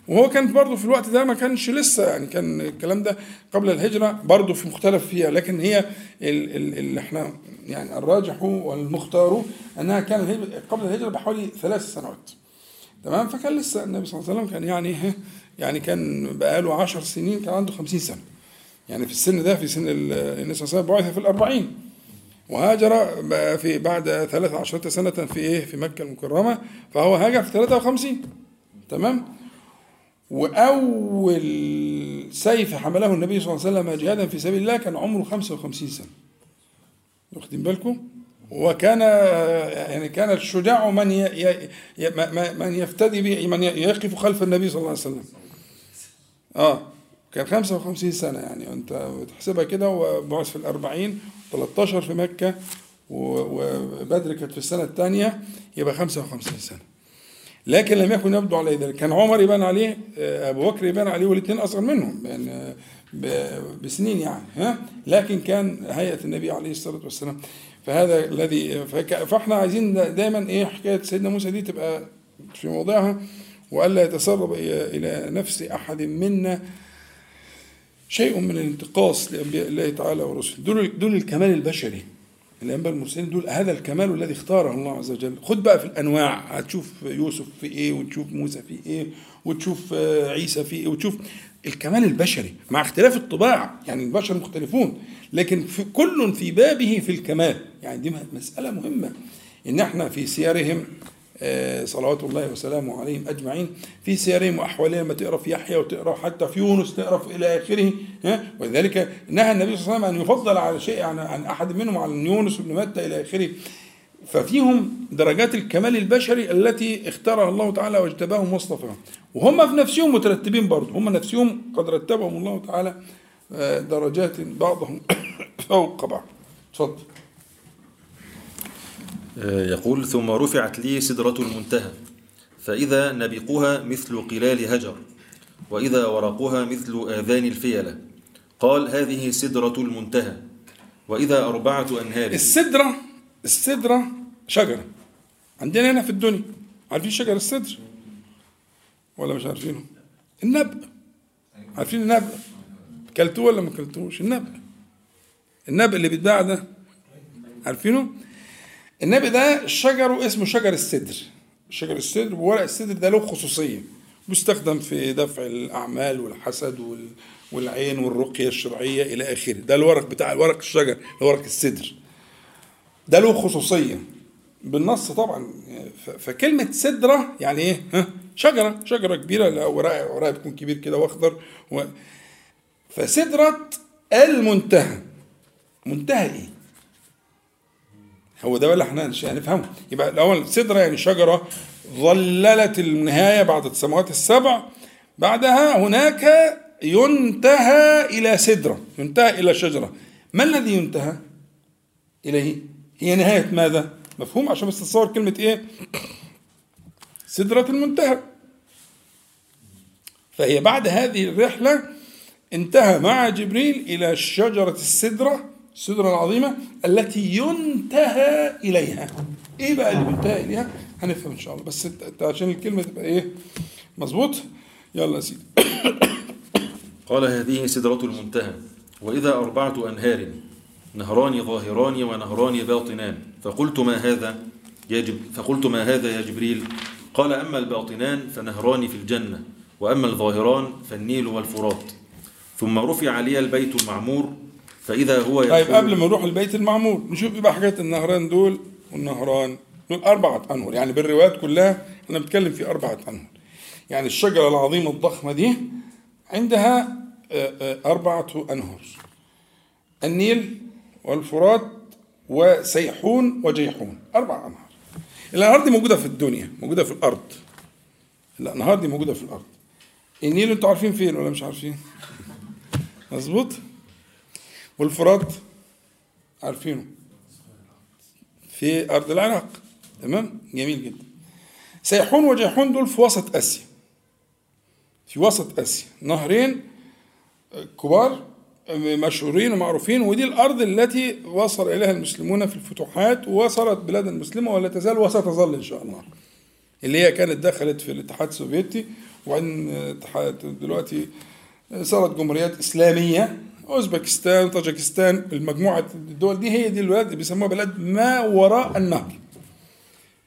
وهو كان برضه في الوقت ده ما كانش لسه يعني كان الكلام ده قبل الهجرة برضه في مختلف فيها لكن هي اللي إحنا يعني الراجح والمختار أنها كان قبل الهجرة بحوالي ثلاث سنوات. تمام؟ فكان لسه النبي صلى الله عليه وسلم كان يعني يعني كان بقاله عشر سنين كان عنده خمسين سنة. يعني في السن ده في سن النبي صلى الله عليه وسلم بعث في الأربعين. وهاجر في بعد ثلاث عشرة سنة في إيه؟ في مكة المكرمة فهو هاجر في 53 تمام؟ وأول سيف حمله النبي صلى الله عليه وسلم جهادا في سبيل الله كان عمره 55 سنة. واخدين بالكم؟ وكان يعني كان الشجاع من ي... من يفتدي به من يقف خلف النبي صلى الله عليه وسلم. آه كان 55 سنة يعني أنت بتحسبها كده وبعث في الأربعين 13 في مكة وبدر كانت في السنة الثانية يبقى 55 سنة. لكن لم يكن يبدو عليه ذلك. كان عمر يبان عليه آه، أبو بكر يبان عليه والاثنين أصغر منهم يعني بسنين يعني ها؟ لكن كان هيئة النبي عليه الصلاة والسلام. فهذا الذي فاحنا عايزين دايما إيه حكاية سيدنا موسى دي تبقى في موضعها وألا يتسرب إلى نفس أحد منا شيء من الانتقاص لأنبياء الله تعالى ورسله. دول دول الكمال البشري. الأنبياء المرسلين دول هذا الكمال الذي اختاره الله عز وجل. خد بقى في الأنواع. هتشوف يوسف في إيه وتشوف موسى في إيه وتشوف آه، عيسى في إيه وتشوف الكمال البشري مع اختلاف الطباع. يعني البشر مختلفون. لكن في كل في بابه في الكمال. يعني دي مسألة مهمة. إن إحنا في سيرهم صلوات الله وسلامه عليهم أجمعين في سيرهم وأحوالهم لما تقرأ في يحيى وتقرأ حتى في يونس إلى آخره ها؟ ولذلك نهى النبي صلى الله عليه وسلم أن يفضل على شيء عن عن أحد منهم عن يونس بن متى إلى آخره. ففيهم درجات الكمال البشري التي اختارها الله تعالى واجتباهم واصطفاهم. وهم في نفسهم مترتبين برضه. هم نفسهم قد رتبهم الله تعالى آه، درجات بعضهم فوق بعض. تفضل آه، يقول ثم رفعت لي سدرة المنتهى فإذا نبقها مثل قلال هجر وإذا ورقها مثل آذان الفيلة. قال هذه سدرة المنتهى وإذا أربعة أنهار. السدرة السدرة شجرة. عندنا هنا في الدنيا عارفين شجر السدر؟ ولا مش عارفينه؟ النبق عارفين النبق كلتوه ولا ما كلتوش النبق النبق اللي بيتباع ده عارفينه؟ النبق ده شجره اسمه شجر السدر. شجر السدر وورق السدر ده له خصوصية. بيستخدم في دفع الأعمال والحسد وال- والعين والرقية الشرعية إلى آخره. ده الورق بتاع ورق الشجر ورق السدر. ده له خصوصية. بالنص طبعا ف- فكلمة سدرة يعني إيه؟ ها؟ شجرة. كبيرة لا ورقها ورقها بيكون كبير كده وأخضر. و... فسدرة المنتهى. منتهى إيه؟ هو ده اللي إحنا هنفهمه يبقى الأول سدره يعني شجرة ظللت النهايه بعد السماوات السبع. بعدها هناك ينتهى إلى سدره ينتهى إلى شجرة. ما الذي ينتهى إليه؟ هي نهاية ماذا؟ مفهوم؟ عشان بس تتصور كلمة إيه؟ سدره المنتهى. فهي بعد هذه الرحلة انتهى مع جبريل إلى شجرة السدرة السدرة العظيمة التي ينتهى إليها. إيه بقى اللي بينتهى إليها؟ هنفهم إن شاء الله. بس عشان الكلمة تبقى إيه؟ مظبوط؟ يلا يا سيدي. قال هذه سدرة المنتهى. وإذا أربعة أنهار نهران ظاهران ونهران باطنان. فقلت ما هذا يا جب فقلت ما هذا يا جبريل؟ قال أما الباطنان فنهران في الجنة وأما الظاهران فالنيل والفرات. ثم رفع لي البيت المعمور فإذا هو طيب قبل ما نروح البيت المعمور نشوف بقى حاجات النهران دول والنهران؟ دول أربعة أنهر يعني بالروايات كلها أنا بتكلم في أربعة أنهر. يعني الشجرة العظيمة الضخمة دي عندها آه، آه، أربعة أنهر. النيل والفرات وسيحون وجيحون أربع أنهار الأنهار دي موجودة في الدنيا موجودة في الأرض. الأنهار دي موجودة في الأرض. النيل أنتوا عارفين فين ولا مش عارفين؟ مظبوط؟ والفرات عارفينه. في أرض العراق. تمام؟ جميل جدا. سيحون وجيحون دول في وسط آسيا. في وسط آسيا. نهرين كبار مشهورين ومعروفين ودي الأرض التي وصل إليها المسلمون في الفتوحات ووصلت بلاد المسلمة ولا تزال وستظل إن شاء الله. اللي هي كانت دخلت في الاتحاد السوفيتي وبعدين دلوقتي صارت جمهوريات إسلامية. أوزبكستان طاجكستان المجموعة الدول دي هي دي البلاد اللي بيسموها بلاد ما وراء النهر.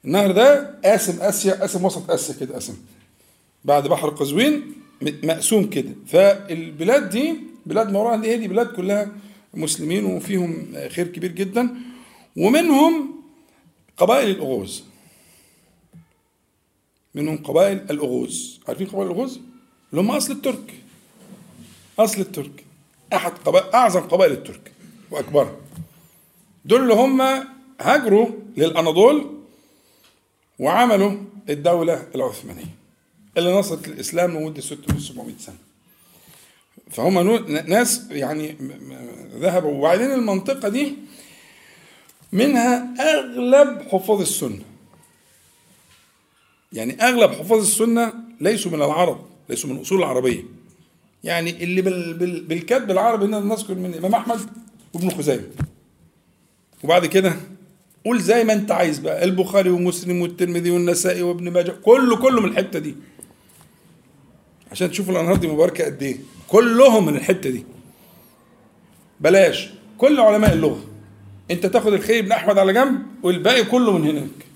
النهر ده قاسم آسيا قاسم وسط آسيا كده قاسم بعد بحر قزوين مقسوم كده. فالبلاد دي بلاد ما وراء دي هي دي بلاد كلها مسلمين وفيهم خير كبير جدا. ومنهم قبائل الأغوز منهم قبائل الأغوز عارفين قبائل الأغوز؟ اللي هم أصل الترك. أصل الترك. أحد قبائل أعظم قبائل الترك وأكبرها دول اللي هم هاجروا للأناضول وعملوا الدولة العثمانية اللي نصرت الإسلام لمدة 600 700 سنة. فهم ناس يعني ذهبوا. وبعدين المنطقة دي منها أغلب حفاظ السنة. يعني أغلب حفاظ السنة ليسوا من العرب ليسوا من الأصول العربية. يعني اللي بال بال بالكتب العربي ان نذكر من الامام أحمد وابن خزيمة. وبعد كده قول زي ما أنت عايز بقى البخاري ومسلم والترمذي والنسائي وابن ماجه كله كله من الحتة دي. عشان تشوفوا الأنهار دي مباركة قد إيه. كلهم من الحتة دي. بلاش. كل علماء اللغة. أنت تاخد الخير بن أحمد على جنب والباقي كله من هناك.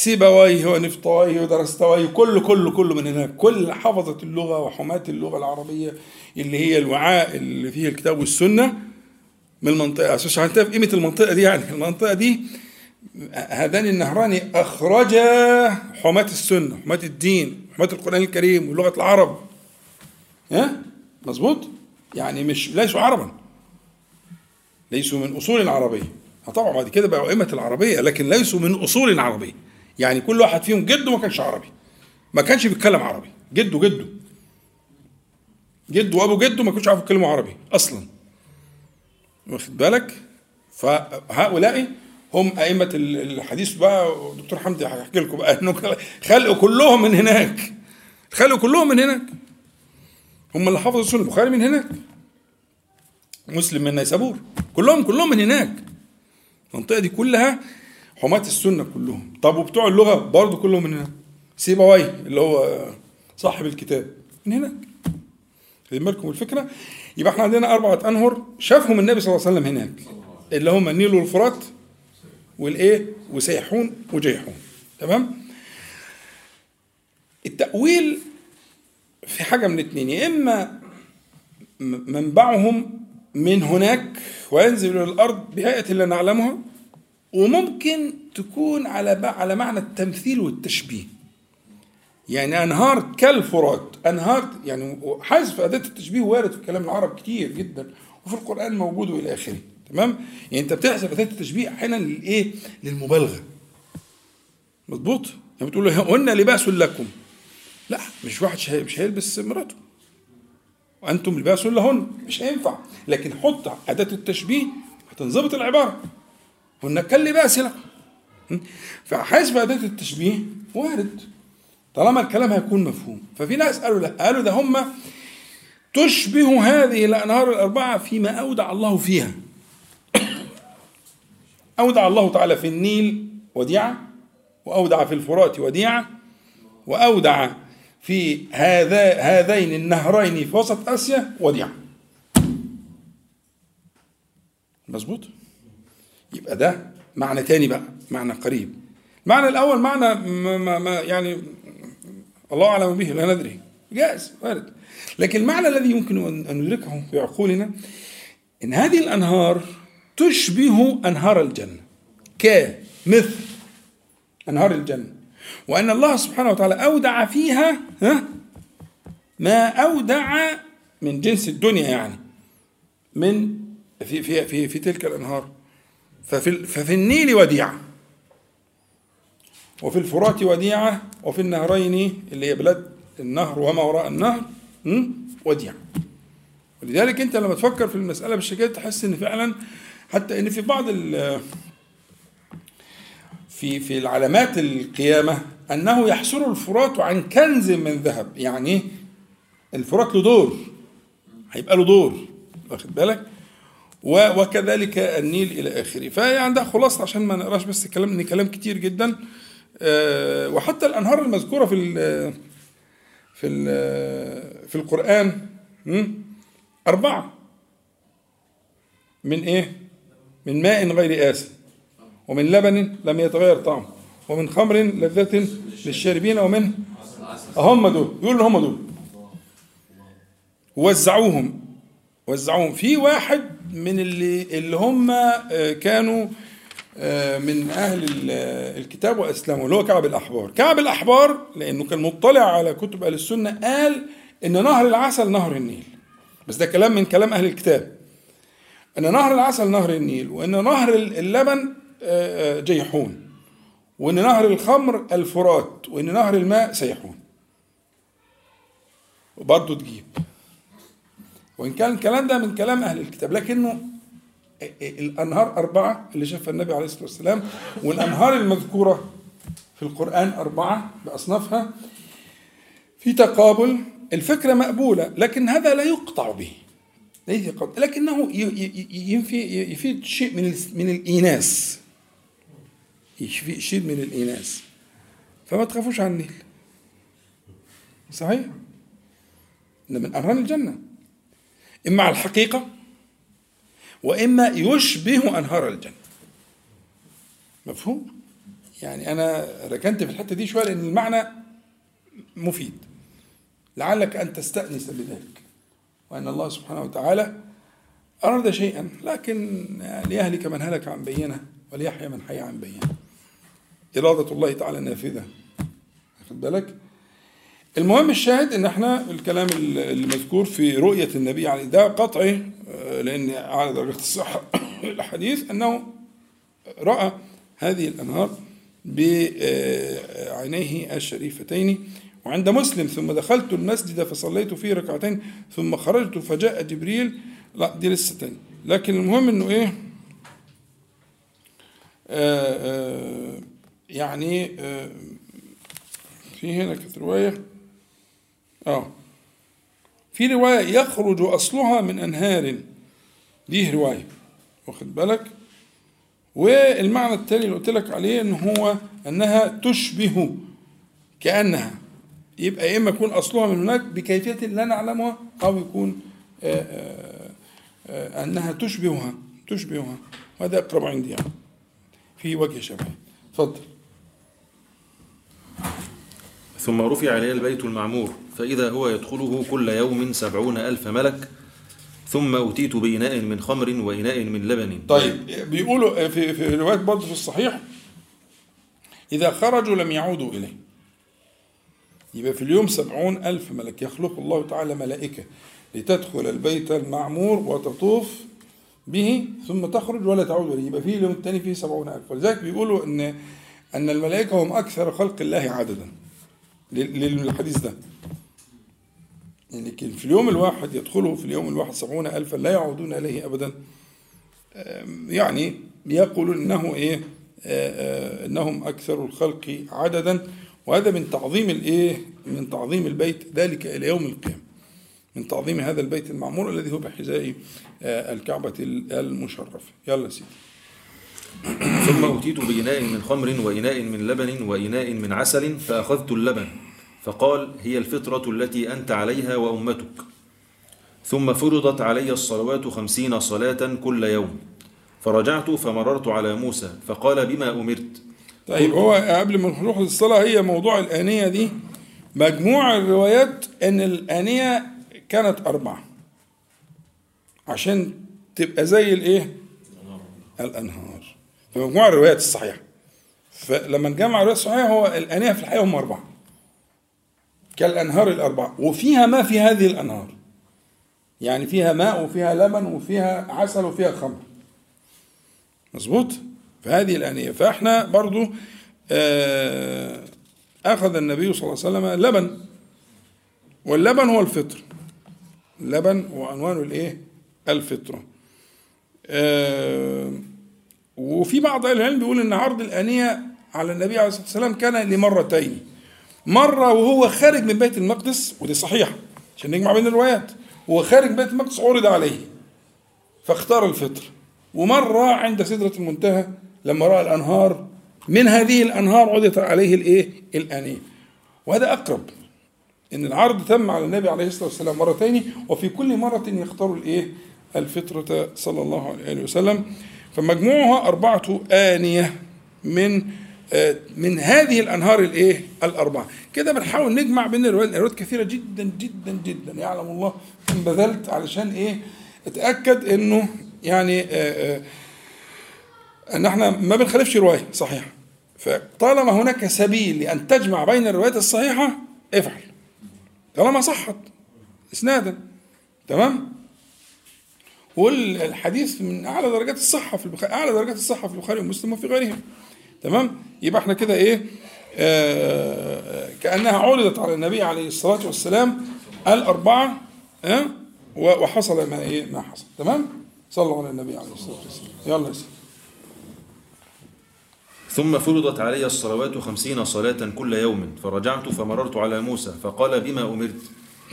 سيبويه ونفطويه ودرستويه كله كله كله من هناك. كل حفظة اللغة وحماة اللغة العربية اللي هي الوعاء اللي فيه الكتاب والسنة من المنطقة. عشان تعرف قيمة المنطقة دي يعني. المنطقة دي هذان النهران أخرجا حماة السنة حماة الدين حماة القرآن الكريم ولغة العرب. ها؟ مظبوط؟ يعني مش ليسوا عربا. ليسوا من أصول عربية طبعا بعد كده بقوا أئمة العربية لكن ليسوا من أصول عربية يعني كل واحد فيهم جده ما كانش عربي. ما كانش بيتكلم عربي. جده جده. جده وأبو جده ما كانوش عارفوا يتكلموا عربي أصلا. واخد بالك؟ فهؤلاء هم أئمة الحديث بقى. دكتور حمدي هيحكي لكم بقى إنه خلقوا كلهم من هناك. خلقوا كلهم من هناك. هم اللي حفظوا السنة. البخاري من هناك. مسلم من نيسابور. كلهم كلهم من هناك. المنطقة دي كلها حماة السنة كلهم. طب وبتوع اللغة برضه كلهم من هنا؟ سيبويه اللي هو صاحب الكتاب. من هناك خدين بالكم الفكرة؟ يبقى إحنا عندنا أربعة أنهر شافهم النبي صلى الله عليه وسلم هناك. اللي هم النيل والفرات والإيه؟ وسيحون وجيحون. تمام؟ التأويل في حاجة من اتنين. يا إما منبعهم من هناك وينزل إلى الأرض بهيئة لا نعلمها وممكن تكون على على معنى التمثيل والتشبيه. يعني أنهار كالفرات أنهار يعني حذف أداة التشبيه وارد في كلام العرب كتير جدا وفي القرآن موجود وإلى آخره. تمام؟ يعني أنت بتحذف أداة التشبيه أحيانا للإيه؟ للمبالغة. مظبوط؟ يعني بتقول له هن لباس لكم. لا مش واحد مش هيلبس مراته. وأنتم لباس لهن. مش هينفع. لكن حط أداة التشبيه هتنظبط العبارة. هن كاللباس لكم فحذف أداة التشبيه وارد. طالما الكلام هيكون مفهوم. ففي ناس قالوا لا. قالوا ده هم تشبه هذه الأنهار الأربعة فيما أودع الله فيها. أودع الله تعالى في النيل وديعة وأودع في الفرات وديعة وأودع في هذا هذين النهرين في وسط آسيا وديعة مظبوط؟ يبقى ده معنى تاني بقى معنى قريب. المعنى الأول معنى ما ما يعني الله أعلم به لا ندري. جائز وارد. لكن المعنى الذي يمكن أن ندركه بعقولنا إن هذه الأنهار تشبه أنهار الجنة كمثل أنهار الجنة. وأن الله سبحانه وتعالى أودع فيها ها؟ ما أودع من جنس الدنيا يعني من في في في, في تلك الأنهار. ففي ففي النيل وديعة. وفي الفرات وديعة وفي النهرين اللي هي بلاد النهر وما وراء النهر وديعة. ولذلك انت لما تفكر في المسألة بالشكل تحس إن فعلا حتى إن في بعض في في العلامات القيامة أنه يحصر الفرات عن كنز من ذهب. يعني الفرات له دور. هيبقى له دور. واخد بالك؟ وكذلك النيل إلى آخره. فيعني ده خلاصة عشان ما نقراش بس كلام إن كلام كتير جدا. وحتى الأنهار المذكورة في ال في ال في القرآن أربعة. من إيه؟ من ماء غير آسن ومن لبن لم يتغير طعمه ومن خمر لذة للشاربين. ومن هم دول. يقول هم دول. وزعوهم وزعوهم. في واحد من اللي اللي هم كانوا من أهل الكتاب وأسلموا اللي هو كعب الأحبار. كعب الأحبار لأنه كان مطلع على كتب أهل السنة قال إن نهر العسل نهر النيل. بس ده كلام من كلام أهل الكتاب. إن نهر العسل نهر النيل وإن نهر اللبن جيحون. وإن نهر الخمر الفرات. وإن نهر الماء سيحون. وبرضه تجيب. وإن كان الكلام ده من كلام أهل الكتاب لكنه الأنهار أربعة اللي شافها النبي عليه الصلاة والسلام والأنهار المذكورة في القرآن أربعة بأصنافها في تقابل الفكرة مقبولة لكن هذا لا يقطع به. ليس يقطع لكنه يفيد شيء من من الإيناس. يفيد شيء من الإيناس. فما تخافوش عن النيل. صحيح؟ إن من أنهار الجنة. إما على الحقيقة وإما يشبه أنهار الجنة. مفهوم؟ يعني أنا ركنت في الحتة دي شوية لأن المعنى مفيد. لعلك أن تستأنس بذلك وأن الله سبحانه وتعالى أراد شيئا لكن ليهلك من هلك عن بينة وليحيى من حي عن بينة. إرادة الله تعالى نافذة واخد بالك؟ المهم الشاهد إن إحنا الكلام المذكور في رؤية النبي عليه ده قطعي آه، لأن على درجة الصحة الحديث أنه رأى هذه الأنهار بعينيه الشريفتين وعند مسلم ثم دخلت المسجد فصليت فيه ركعتين ثم خرجت فجاء جبريل. لا دي لسه تاني لكن المهم إنه إيه؟ آه آه يعني في هنا كانت رواية. آه. في رواية يخرج أصلها من أنهار. دي رواية؟ واخد بالك؟ والمعنى التالي اللي قلت لك عليه إن هو أنها تشبه كأنها. يبقى يا إما يكون أصلها من هناك بكيفية لا نعلمها أو يكون آآ آآ آآ أنها تشبهها تشبهها. وهذا أقرب عندي يعني. في وجه شبه. تفضل ثم رفع إلي البيت المعمور فإذا هو يدخله كل يوم سبعون ألف ملك ثم أتيت بإناء من خمر وإناء من لبن. طيب بيقولوا في في رواية برضه في الصحيح إذا خرجوا لم يعودوا إليه. يبقى في اليوم سبعون ألف ملك. يخلق الله تعالى ملائكة لتدخل البيت المعمور وتطوف به ثم تخرج ولا تعود إليه. يبقى في اليوم الثاني فيه سبعون ألف. ولذلك بيقولوا أن أن الملائكة هم أكثر خلق الله عددا. للحديث ده؟ لكن في اليوم الواحد يدخله في اليوم الواحد سبعون ألفا لا يعودون إليه أبدا. يعني يقولون إنه إيه؟ إنهم أكثر الخلق عددا. وهذا من تعظيم الإيه؟ من تعظيم البيت ذلك إلى يوم القيامة. من تعظيم هذا البيت المعمور الذي هو بحذاء الكعبة المشرفة. يلا سيدي. ثم أتيت بإناء من خمر وإناء من لبن وإناء من عسل فأخذت اللبن. فقال هي الفطرة التي أنت عليها وأمتك. ثم فرضت علي الصلوات خمسين صلاة كل يوم. فرجعت فمررت على موسى فقال بما أمرت؟ طيب هو قبل ما نروح للصلاة هي موضوع الآنية دي. مجموع الروايات إن الآنية كانت أربعة. عشان تبقى زي الإيه؟ الأنهار. مجموع الروايات الصحيحة. فلما نجمع الروايات الصحيحة هو الآنية في الحقيقة هم أربعة. كالأنهار الأربعة. وفيها ما في هذه الأنهار. يعني فيها ماء وفيها لبن وفيها عسل وفيها خمر. مظبوط؟ فهذه الآنية. فإحنا برضو أخذ النبي صلى الله عليه وسلم لبن. واللبن هو الفطر. اللبن وعنوانه الإيه؟ الفطرة. وفي بعض أهل العلم بيقول إن عرض الآنية على النبي عليه الصلاة والسلام كان لمرتين مرة وهو خارج من بيت المقدس ودي صحيحة عشان نجمع بين الروايات هو خارج بيت المقدس عرض عليه فاختار الفطر ومرة عند سدرة المنتهى لما رأى الأنهار من هذه الأنهار عرضت عليه الإيه؟ الآنية وهذا أقرب إن العرض تم على النبي عليه الصلاة والسلام مرتين وفي كل مرة يختار الإيه؟ الفطرة صلى الله عليه وسلم فمجموعها أربعة آنية من من هذه الأنهار الإيه؟ الأربعة. كده بنحاول نجمع بين الروايات. الروايات كثيرة جدا جدا جدا. يعلم الله إن بذلت علشان إيه؟ اتأكد إنه يعني آآ آآ إن إحنا ما بنخالفش رواية صحيحه فطالما هناك سبيل لأن تجمع بين الروايات الصحيحة افعل. طالما صحت اسنادا. تمام؟ والحديث من أعلى درجات الصحة في البخاري أعلى درجات الصحة في البخاري ومسلم وفي غيرهم. تمام؟ يبقى إحنا كده إيه؟ آه كأنها عرضت على النبي عليه الصلاة والسلام الأربعة آه وحصل ما إيه؟ ما حصل. تمام؟ صلوا على النبي عليه الصلاة والسلام. يلا يا سيدي. ثم فرضت علي الصلوات خمسين صلاة كل يوم فرجعت فمررت على موسى فقال بما أمرت؟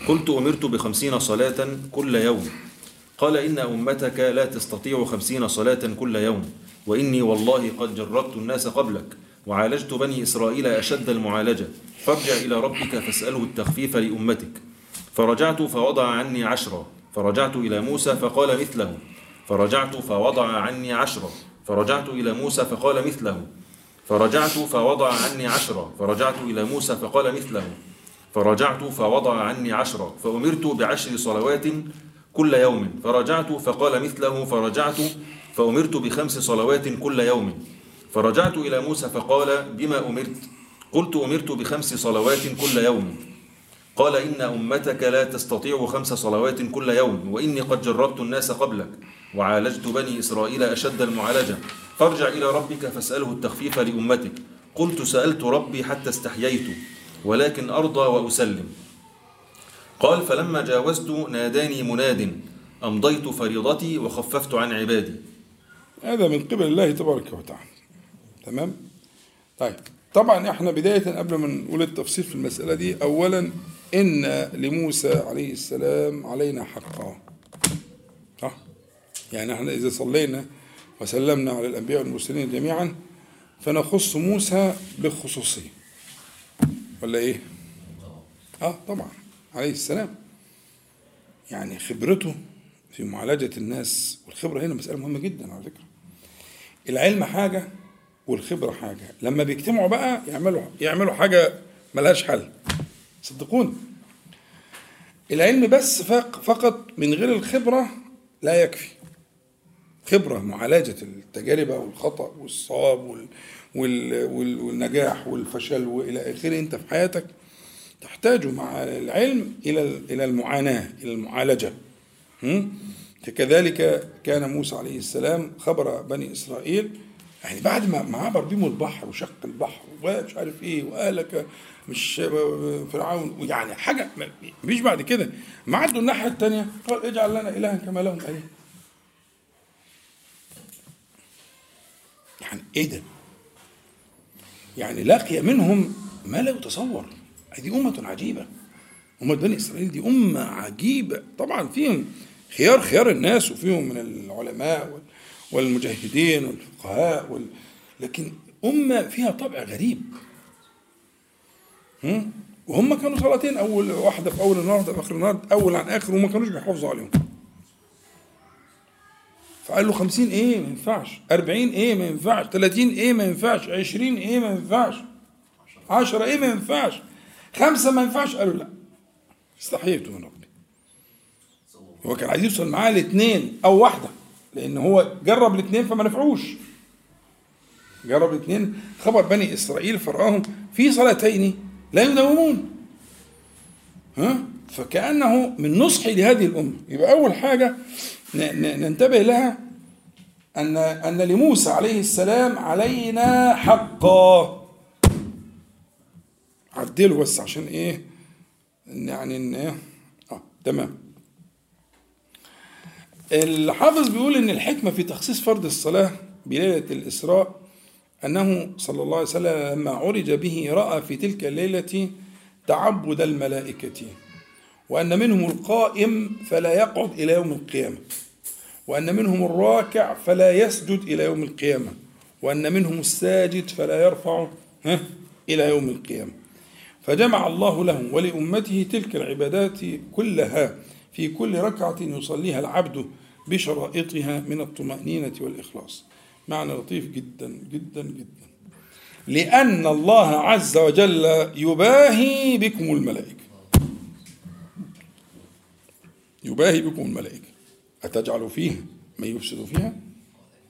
قلت أمرت بخمسين صلاة كل يوم. قال إن أمتك لا تستطيع خمسين صلاة كل يوم وإني والله قد جربت الناس قبلك وعالجت بني إسرائيل أشد المعالجة فارجع إلى ربك فاسأله التخفيف لأمتك. فرجعت فوضع عني عشرا فرجعت إلى موسى فقال مثله. فرجعت فوضع عني عشرا فرجعت إلى موسى فقال مثله. فرجعت فوضع عني عشرا فرجعت إلى موسى فقال مثله. فرجعت فوضع عني عشرا فأمرت بعشر صلوات كل يوم. فرجعت فقال مثله فرجعت فأمرت بخمس صلوات كل يوم. فرجعت إلى موسى فقال بما أمرت؟ قلت أمرت بخمس صلوات كل يوم. قال إن أمتك لا تستطيع خمس صلوات كل يوم وإني قد جربت الناس قبلك وعالجت بني إسرائيل أشد المعالجة. فارجع إلى ربك فاسأله التخفيف لأمتك. قلت سألت ربي حتى استحييت ولكن أرضى وأسلم. قال فلما جاوزت ناداني مناد أمضيت فريضتي وخففت عن عبادي. هذا من قبل الله تبارك وتعالى. تمام؟ طيب. طبعا إحنا بداية قبل ما نقول التفصيل في المسألة دي أولا إن لموسى عليه السلام علينا حقا. صح؟ يعني إحنا إذا صلينا وسلمنا على الأنبياء والمرسلين جميعا فنخص موسى بخصوصية ولا إيه؟ آه طبعا. عليه السلام. يعني خبرته في معالجة الناس والخبرة هنا مسألة مهمة جدا على فكرة. العلم حاجة والخبرة حاجة. لما بيجتمعوا بقى يعملوا يعملوا حاجة ملهاش حل. صدقوني. العلم بس فق فقط من غير الخبرة لا يكفي. خبرة معالجة التجارب والخطأ والصواب وال وال وال والنجاح والفشل وإلى آخره. أنت في حياتك تحتاج مع العلم إلى إلى المعاناة إلى المعالجة. كذلك كان موسى عليه السلام خبر بني إسرائيل يعني بعد ما عبر بهم البحر وشق البحر ومش عارف إيه واهلك مش فرعون يعني حاجة مش بعد كده ما عدوا الناحية الثانية قال اجعل لنا إلها كما لهم اله يعني إيه ده؟ يعني لقي منهم ما لا يتصور هذه أمة عجيبة. أمة بني إسرائيل دي أمة عجيبة. طبعا فيهم خيار خيار الناس وفيهم من العلماء والمجاهدين والفقهاء وال... لكن أمة فيها طبع غريب. هم؟ وهم كانوا صلاتين أول واحدة في أول النهار في آخر النهار أول عن آخر وما كانوش بيحافظوا عليهم. فقال له خمسين إيه ما ينفعش. أربعين إيه ما ينفعش. ثلاثين إيه ما ينفعش. عشرين إيه ما ينفعش. عشرة إيه ما ينفعش. خمسة ما ينفعش؟ قالوا لا. استحييت من ربي هو كان عايز يوصل معاه لاثنين أو واحدة لأن هو جرب الاثنين فما نفعوش. جرب الاثنين خبر بني إسرائيل فرآهم في صلاتين لا يداومون ها؟ فكأنه من نصحي لهذه الأمة. يبقى أول حاجة ننتبه لها أن أن لموسى عليه السلام علينا حقا. عدله بس عشان إيه؟ يعني إن إيه؟ آه تمام. الحافظ بيقول إن الحكمة في تخصيص فرض الصلاة بليلة الإسراء أنه صلى الله عليه وسلم لما عرج به رأى في تلك الليلة تعبد الملائكة وأن منهم القائم فلا يقعد إلى يوم القيامة وأن منهم الراكع فلا يسجد إلى يوم القيامة وأن منهم الساجد فلا يرفع إلى يوم القيامة. فجمع الله لهم ولأمته تلك العبادات كلها في كل ركعة يصليها العبد بشرائطها من الطمأنينة والإخلاص. معنى لطيف جدا جدا جدا. لأن الله عز وجل يباهي بكم الملائكة. يباهي بكم الملائكة. أتجعل فيها من يفسد فيها؟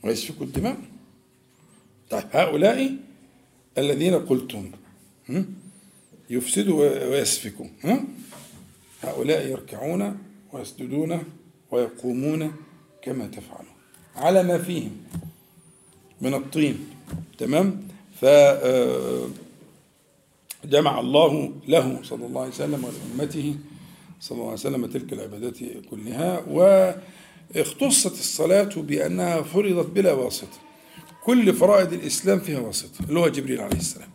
ويسفك الدماء؟ طيب هؤلاء الذين قلتم يفسدوا ويسفكوا هؤلاء يركعون ويسجدون ويقومون كما تفعلون. على ما فيهم من الطين تمام؟ ف جمع الله له صلى الله عليه وسلم ولأمته صلى الله عليه وسلم تلك العبادات كلها واختصت الصلاة بأنها فرضت بلا واسطة. كل فرائض الإسلام فيها واسطة اللي هو جبريل عليه السلام.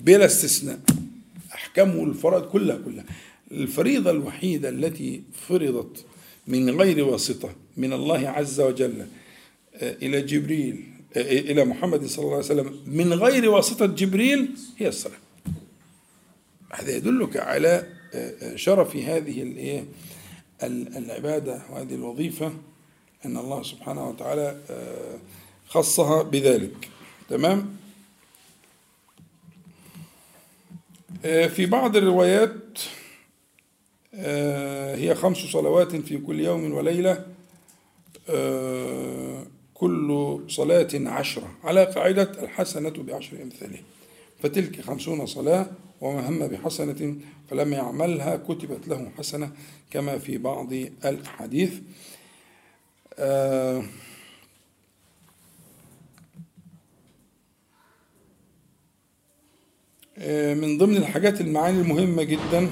بلا استثناء أحكامه الفرائض كلها كلها. الفريضة الوحيدة التي فرضت من غير واسطة من الله عز وجل إلى جبريل إلى محمد صلى الله عليه وسلم من غير واسطة جبريل هي الصلاة. هذا يدلك على شرف هذه الايه العبادة وهذه الوظيفة أن الله سبحانه وتعالى خصها بذلك. تمام؟ في بعض الروايات هي خمس صلوات في كل يوم وليلة كل صلاة عشرة على قاعدة الحسنة بعشر أمثالها فتلك خمسون صلاة ومن هم بحسنة فلم يعملها كتبت له حسنة كما في بعض الأحاديث. آه من ضمن الحاجات المعاني المهمة جدا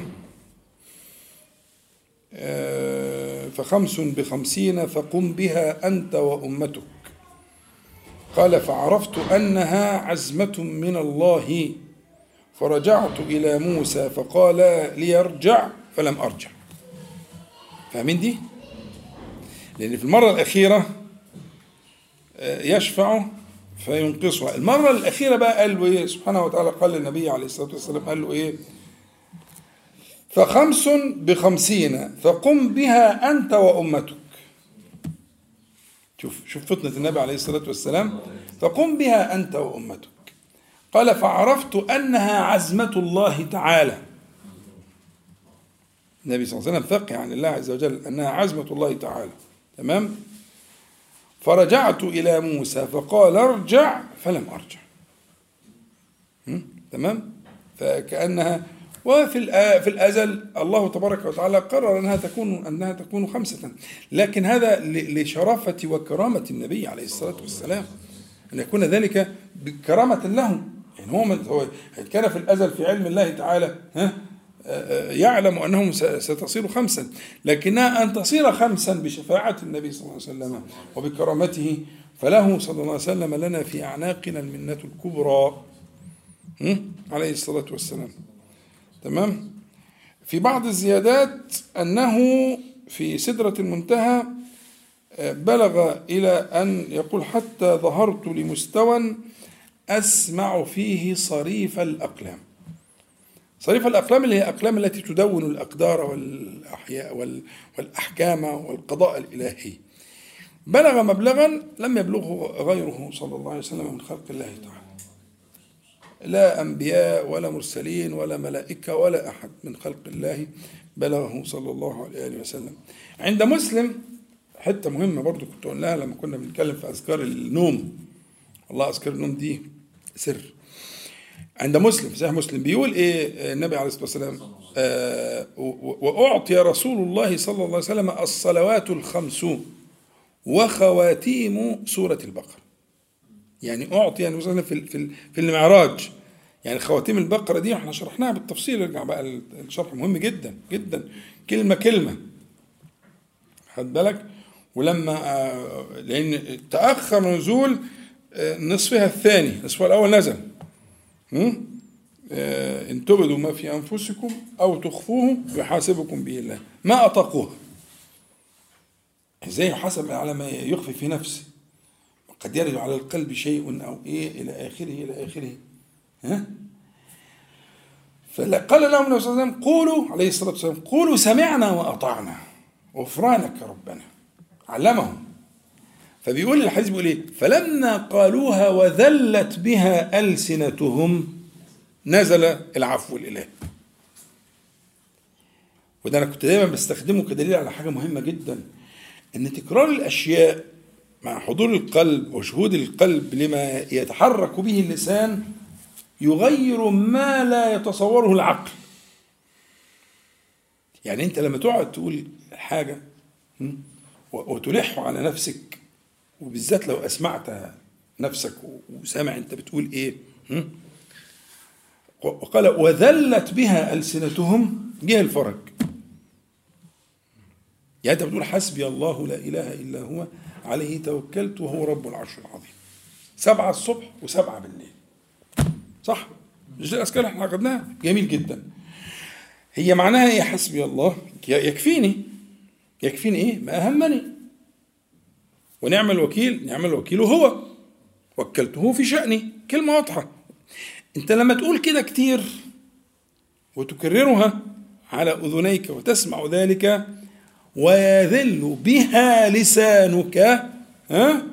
فخمس بخمسين فقم بها أنت وأمتك. قال فعرفت أنها عزمة من الله. فرجعت إلى موسى فقال ليرجع فلم أرجع. فاهمين دي؟ لأن في المرة الأخيرة يشفع فينقصها. المرة الأخيرة بقى قال له إيه؟ سبحانه وتعالى قال للنبي عليه الصلاة والسلام قال له إيه؟ فخمس بخمسين فقم بها أنت وأمتك. شوف شوف فطنة النبي عليه الصلاة والسلام. فقم بها أنت وأمتك. قال فعرفت أنها عزمة الله تعالى. النبي صلى الله عليه وسلم فقه عن الله عز وجل أنها عزمة الله تعالى. تمام؟ فرجعت إلى موسى فقال ارجع فلم أرجع. تمام؟ فكأنها وفي في الأزل الله تبارك وتعالى قرر أنها تكون أنها تكون خمسة. لكن هذا لشرافة وكرامة النبي عليه الصلاة والسلام. أن يكون ذلك كرامه له يعني هو هو كان في الأزل في علم الله تعالى ها؟ يعلم انه ستصير خمسا لكنها أن تصير خمسا بشفاعة النبي صلى الله عليه وسلم وبكرامته فله صلى الله عليه وسلم لنا في أعناقنا المنة الكبرى عليه الصلاة والسلام. تمام؟ في بعض الزيادات أنه في سدرة المنتهى بلغ إلى أن يقول حتى ظهرت لمستوى أسمع فيه صريف الأقلام. صريف الأقلام اللي هي أقلام التي تدون الأقدار والأحياء والأحكام والقضاء الإلهي. بلغ مبلغا لم يبلغه غيره صلى الله عليه وسلم من خلق الله تعالى. لا أنبياء ولا مرسلين ولا ملائكة ولا أحد من خلق الله بلغه صلى الله عليه وسلم. عند مسلم حتة مهمة برضو كنت قلناها لما كنا بنتكلم في أذكار النوم. والله أذكار النوم دي سر. عند مسلم صحيح مسلم. بيقول إيه النبي عليه الصلاة والسلام آه وأعطي رسول الله صلى الله عليه وسلم الصلوات الخمس وخواتيم سورة البقرة. يعني أعطي يعني مثلا في في في المعراج. يعني خواتيم البقرة دي إحنا شرحناها بالتفصيل ارجع بقى الشرح مهم جدا جدا. كلمة كلمة. خد بالك؟ ولما لأن تأخر نزول نصفها الثاني نصفها الأول نزل. إن تبدوا ما في أنفسكم أو تخفوه يحاسبكم به الله. ما اطاقوها إزاي يحاسب على ما يخفي في نفسه؟ قد يرد على القلب شيء أو إيه إلى آخره إلى آخره. ها؟ فقال لهم النبي صلى الله عليه وسلم قولوا عليه الصلاة والسلام قولوا سمعنا وأطعنا. غفرانك ربنا. علمهم. فبيقول الحديث بيقول إيه فلما قالوها وذلت بها ألسنتهم نزل العفو الالهي وده أنا كنت دايما بستخدمه كدليل على حاجة مهمة جدا. إن تكرار الأشياء مع حضور القلب وشهود القلب لما يتحرك به اللسان يغير ما لا يتصوره العقل. يعني أنت لما تقعد تقول حاجة وتلح على نفسك وبالذات لو أسمعت نفسك وسامع أنت بتقول إيه وقال وذلت بها ألسنتهم جه الفرج. يعني أنت بتقول حسبي الله لا إله إلا هو عليه توكلت وهو رب العرش العظيم. سبعة الصبح وسبعة بالليل. صح؟ مش الأذكار إحنا عقدناها؟ جميل جدا. هي معناها إيه حسبي الله؟ يكفيني. يكفيني إيه؟ ما أهمني. ونعم الوكيل نعم الوكيل هو. وكلته في شأني كلمة واضحة. أنت لما تقول كده كتير وتكررها على أذنيك وتسمع ذلك ويذل بها لسانك ها؟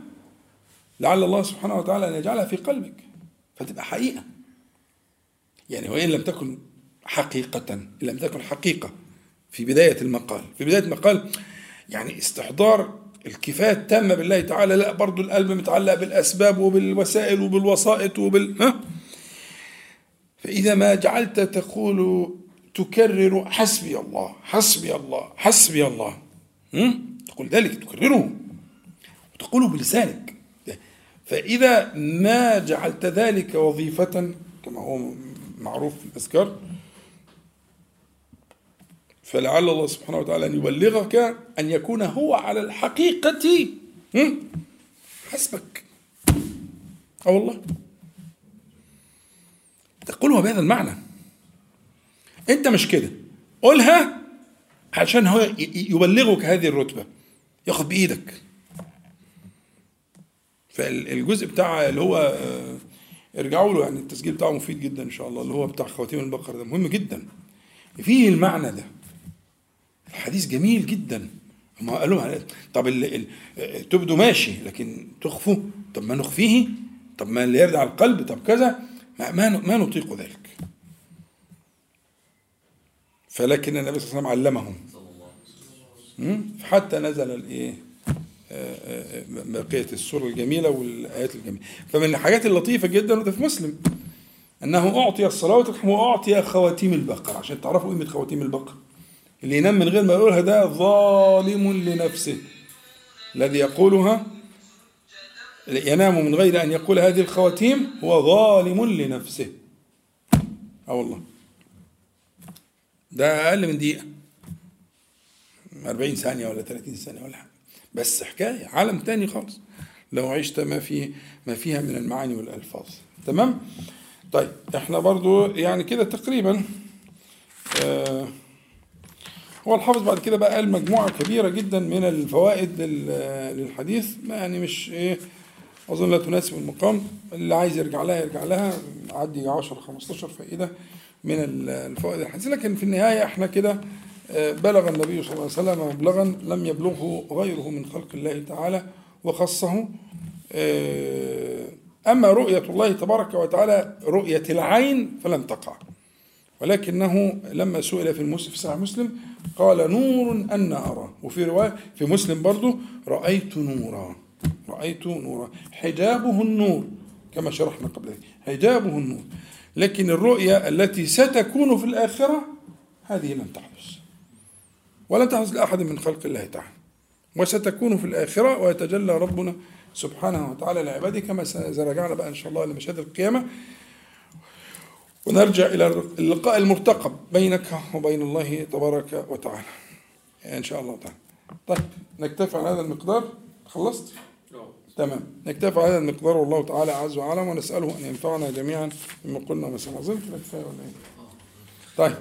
لعل الله سبحانه وتعالى أن يجعلها في قلبك. فتبقى حقيقة. يعني وإن لم تكن حقيقة إن لم تكن حقيقة في بداية المقال في بداية المقال يعني استحضار الكفاية التامة بالله تعالى. لا برضو القلب متعلق بالأسباب وبالوسائل وبالوسائط وبال ها؟ فإذا ما جعلت تقول تكرر حسبي الله حسبي الله حسبي الله تقول ذلك تكرره وتقوله بلسانك. فإذا ما جعلت ذلك وظيفة كما هو معروف في الأذكار فلعل الله سبحانه وتعالى أن يبلغك أن يكون هو على الحقيقة. حسبك. أه والله تقولها بهذا المعنى. أنت مش كده. قولها عشان هو يبلغك هذه الرتبة. ياخد بإيدك. فالجزء بتاع اللي هو آه، ارجعوا له يعني التسجيل بتاعه مفيد جدا إن شاء الله اللي هو بتاع خواتيم البقره ده. مهم جدا. فيه المعنى ده. الحديث جميل جدا. هم قالوا طب ال ال تبدو ماشي لكن تخفوا طب ما نخفيه؟ طب ما اللي يرد على القلب؟ طب كذا. ما, ما, ما نطيق ذلك. فلكن النبي صلى الله عليه وسلم علمهم. حتى نزل الإيه؟ آه، آه، بقية السوره الجميلة والآيات الجميلة. فمن الحاجات اللطيفة جدا في مسلم أنه أعطي الصلاة وأعطي خواتيم البقرة. عشان تعرفوا قيمة خواتيم البقرة. اللي ينام من غير ما يقولها ده ظالم لنفسه. الذي يقولها ينام من غير أن يقول هذه الخواتيم هو ظالم لنفسه. آه والله. ده أقل من دقيقة. 40 ثانية ولا 30 ثانية ولا حاجة. بس حكاية عالم تاني خالص. لو عشت ما فيه ما فيها من المعاني والألفاظ. تمام؟ طيب إحنا برضو يعني كده تقريبا آه هو الحافظ بعد كده بقى قال مجموعة كبيرة جدا من الفوائد للحديث يعني مش إيه أظن لا تناسب المقام. اللي عايز يرجع لها يرجع لها. عدي 10 15 فائدة من الفوائد الحديث لكن في النهاية إحنا كده آه، بلغ النبي صلى الله عليه وسلم مبلغا لم يبلغه غيره من خلق الله تعالى وخصه. آه، أما رؤية الله تبارك وتعالى رؤية العين فلن تقع. ولكنه لما سئل في المسلم في صحيح مسلم قال نور أن أرى. وفي رواية في مسلم برضه رأيت نورا. رأيت نورا. حجابه النور كما شرحنا قبل ذلك. حجابه النور. لكن الرؤيا التي ستكون في الآخرة هذه لن تحدث. ولن تحدث لأحد من خلق الله تعالى. وستكون في الآخرة ويتجلى ربنا سبحانه وتعالى لعباده كما سنرجعنا بقى إن شاء الله لمشاهد القيامة. ونرجع إلى اللقاء المرتقب بينك وبين الله تبارك وتعالى. إن شاء الله تعالى. طيب نكتفي على هذا المقدار؟ خلصت؟ تمام. نكتفي على هذا المقدار والله تعالى عز وجل ونسأله أن ينفعنا جميعا بما قلنا وما سمعنا. أظن كده كفاية ولا إيه؟ طيب.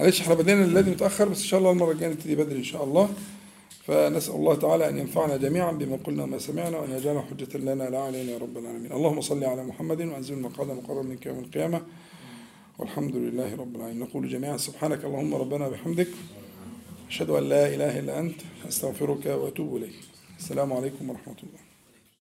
معلش إحنا بدينا الذي متأخر بس إن شاء الله المرة الجاية نبتدي بدري إن شاء الله. فنسأل الله تعالى أن ينفعنا جميعا بما قلنا وما سمعنا وأن يجعل حجة لنا لا علينا يا رب العالمين. اللهم صل على محمد وأنزل المقعد مقرب منك يوم القيامة. والحمد لله رب العالمين. نقول جميعا سبحانك اللهم ربنا بحمدك. أشهد أن لا إله إلا أنت. أستغفرك وأتوب إليك. السلام عليكم ورحمة الله.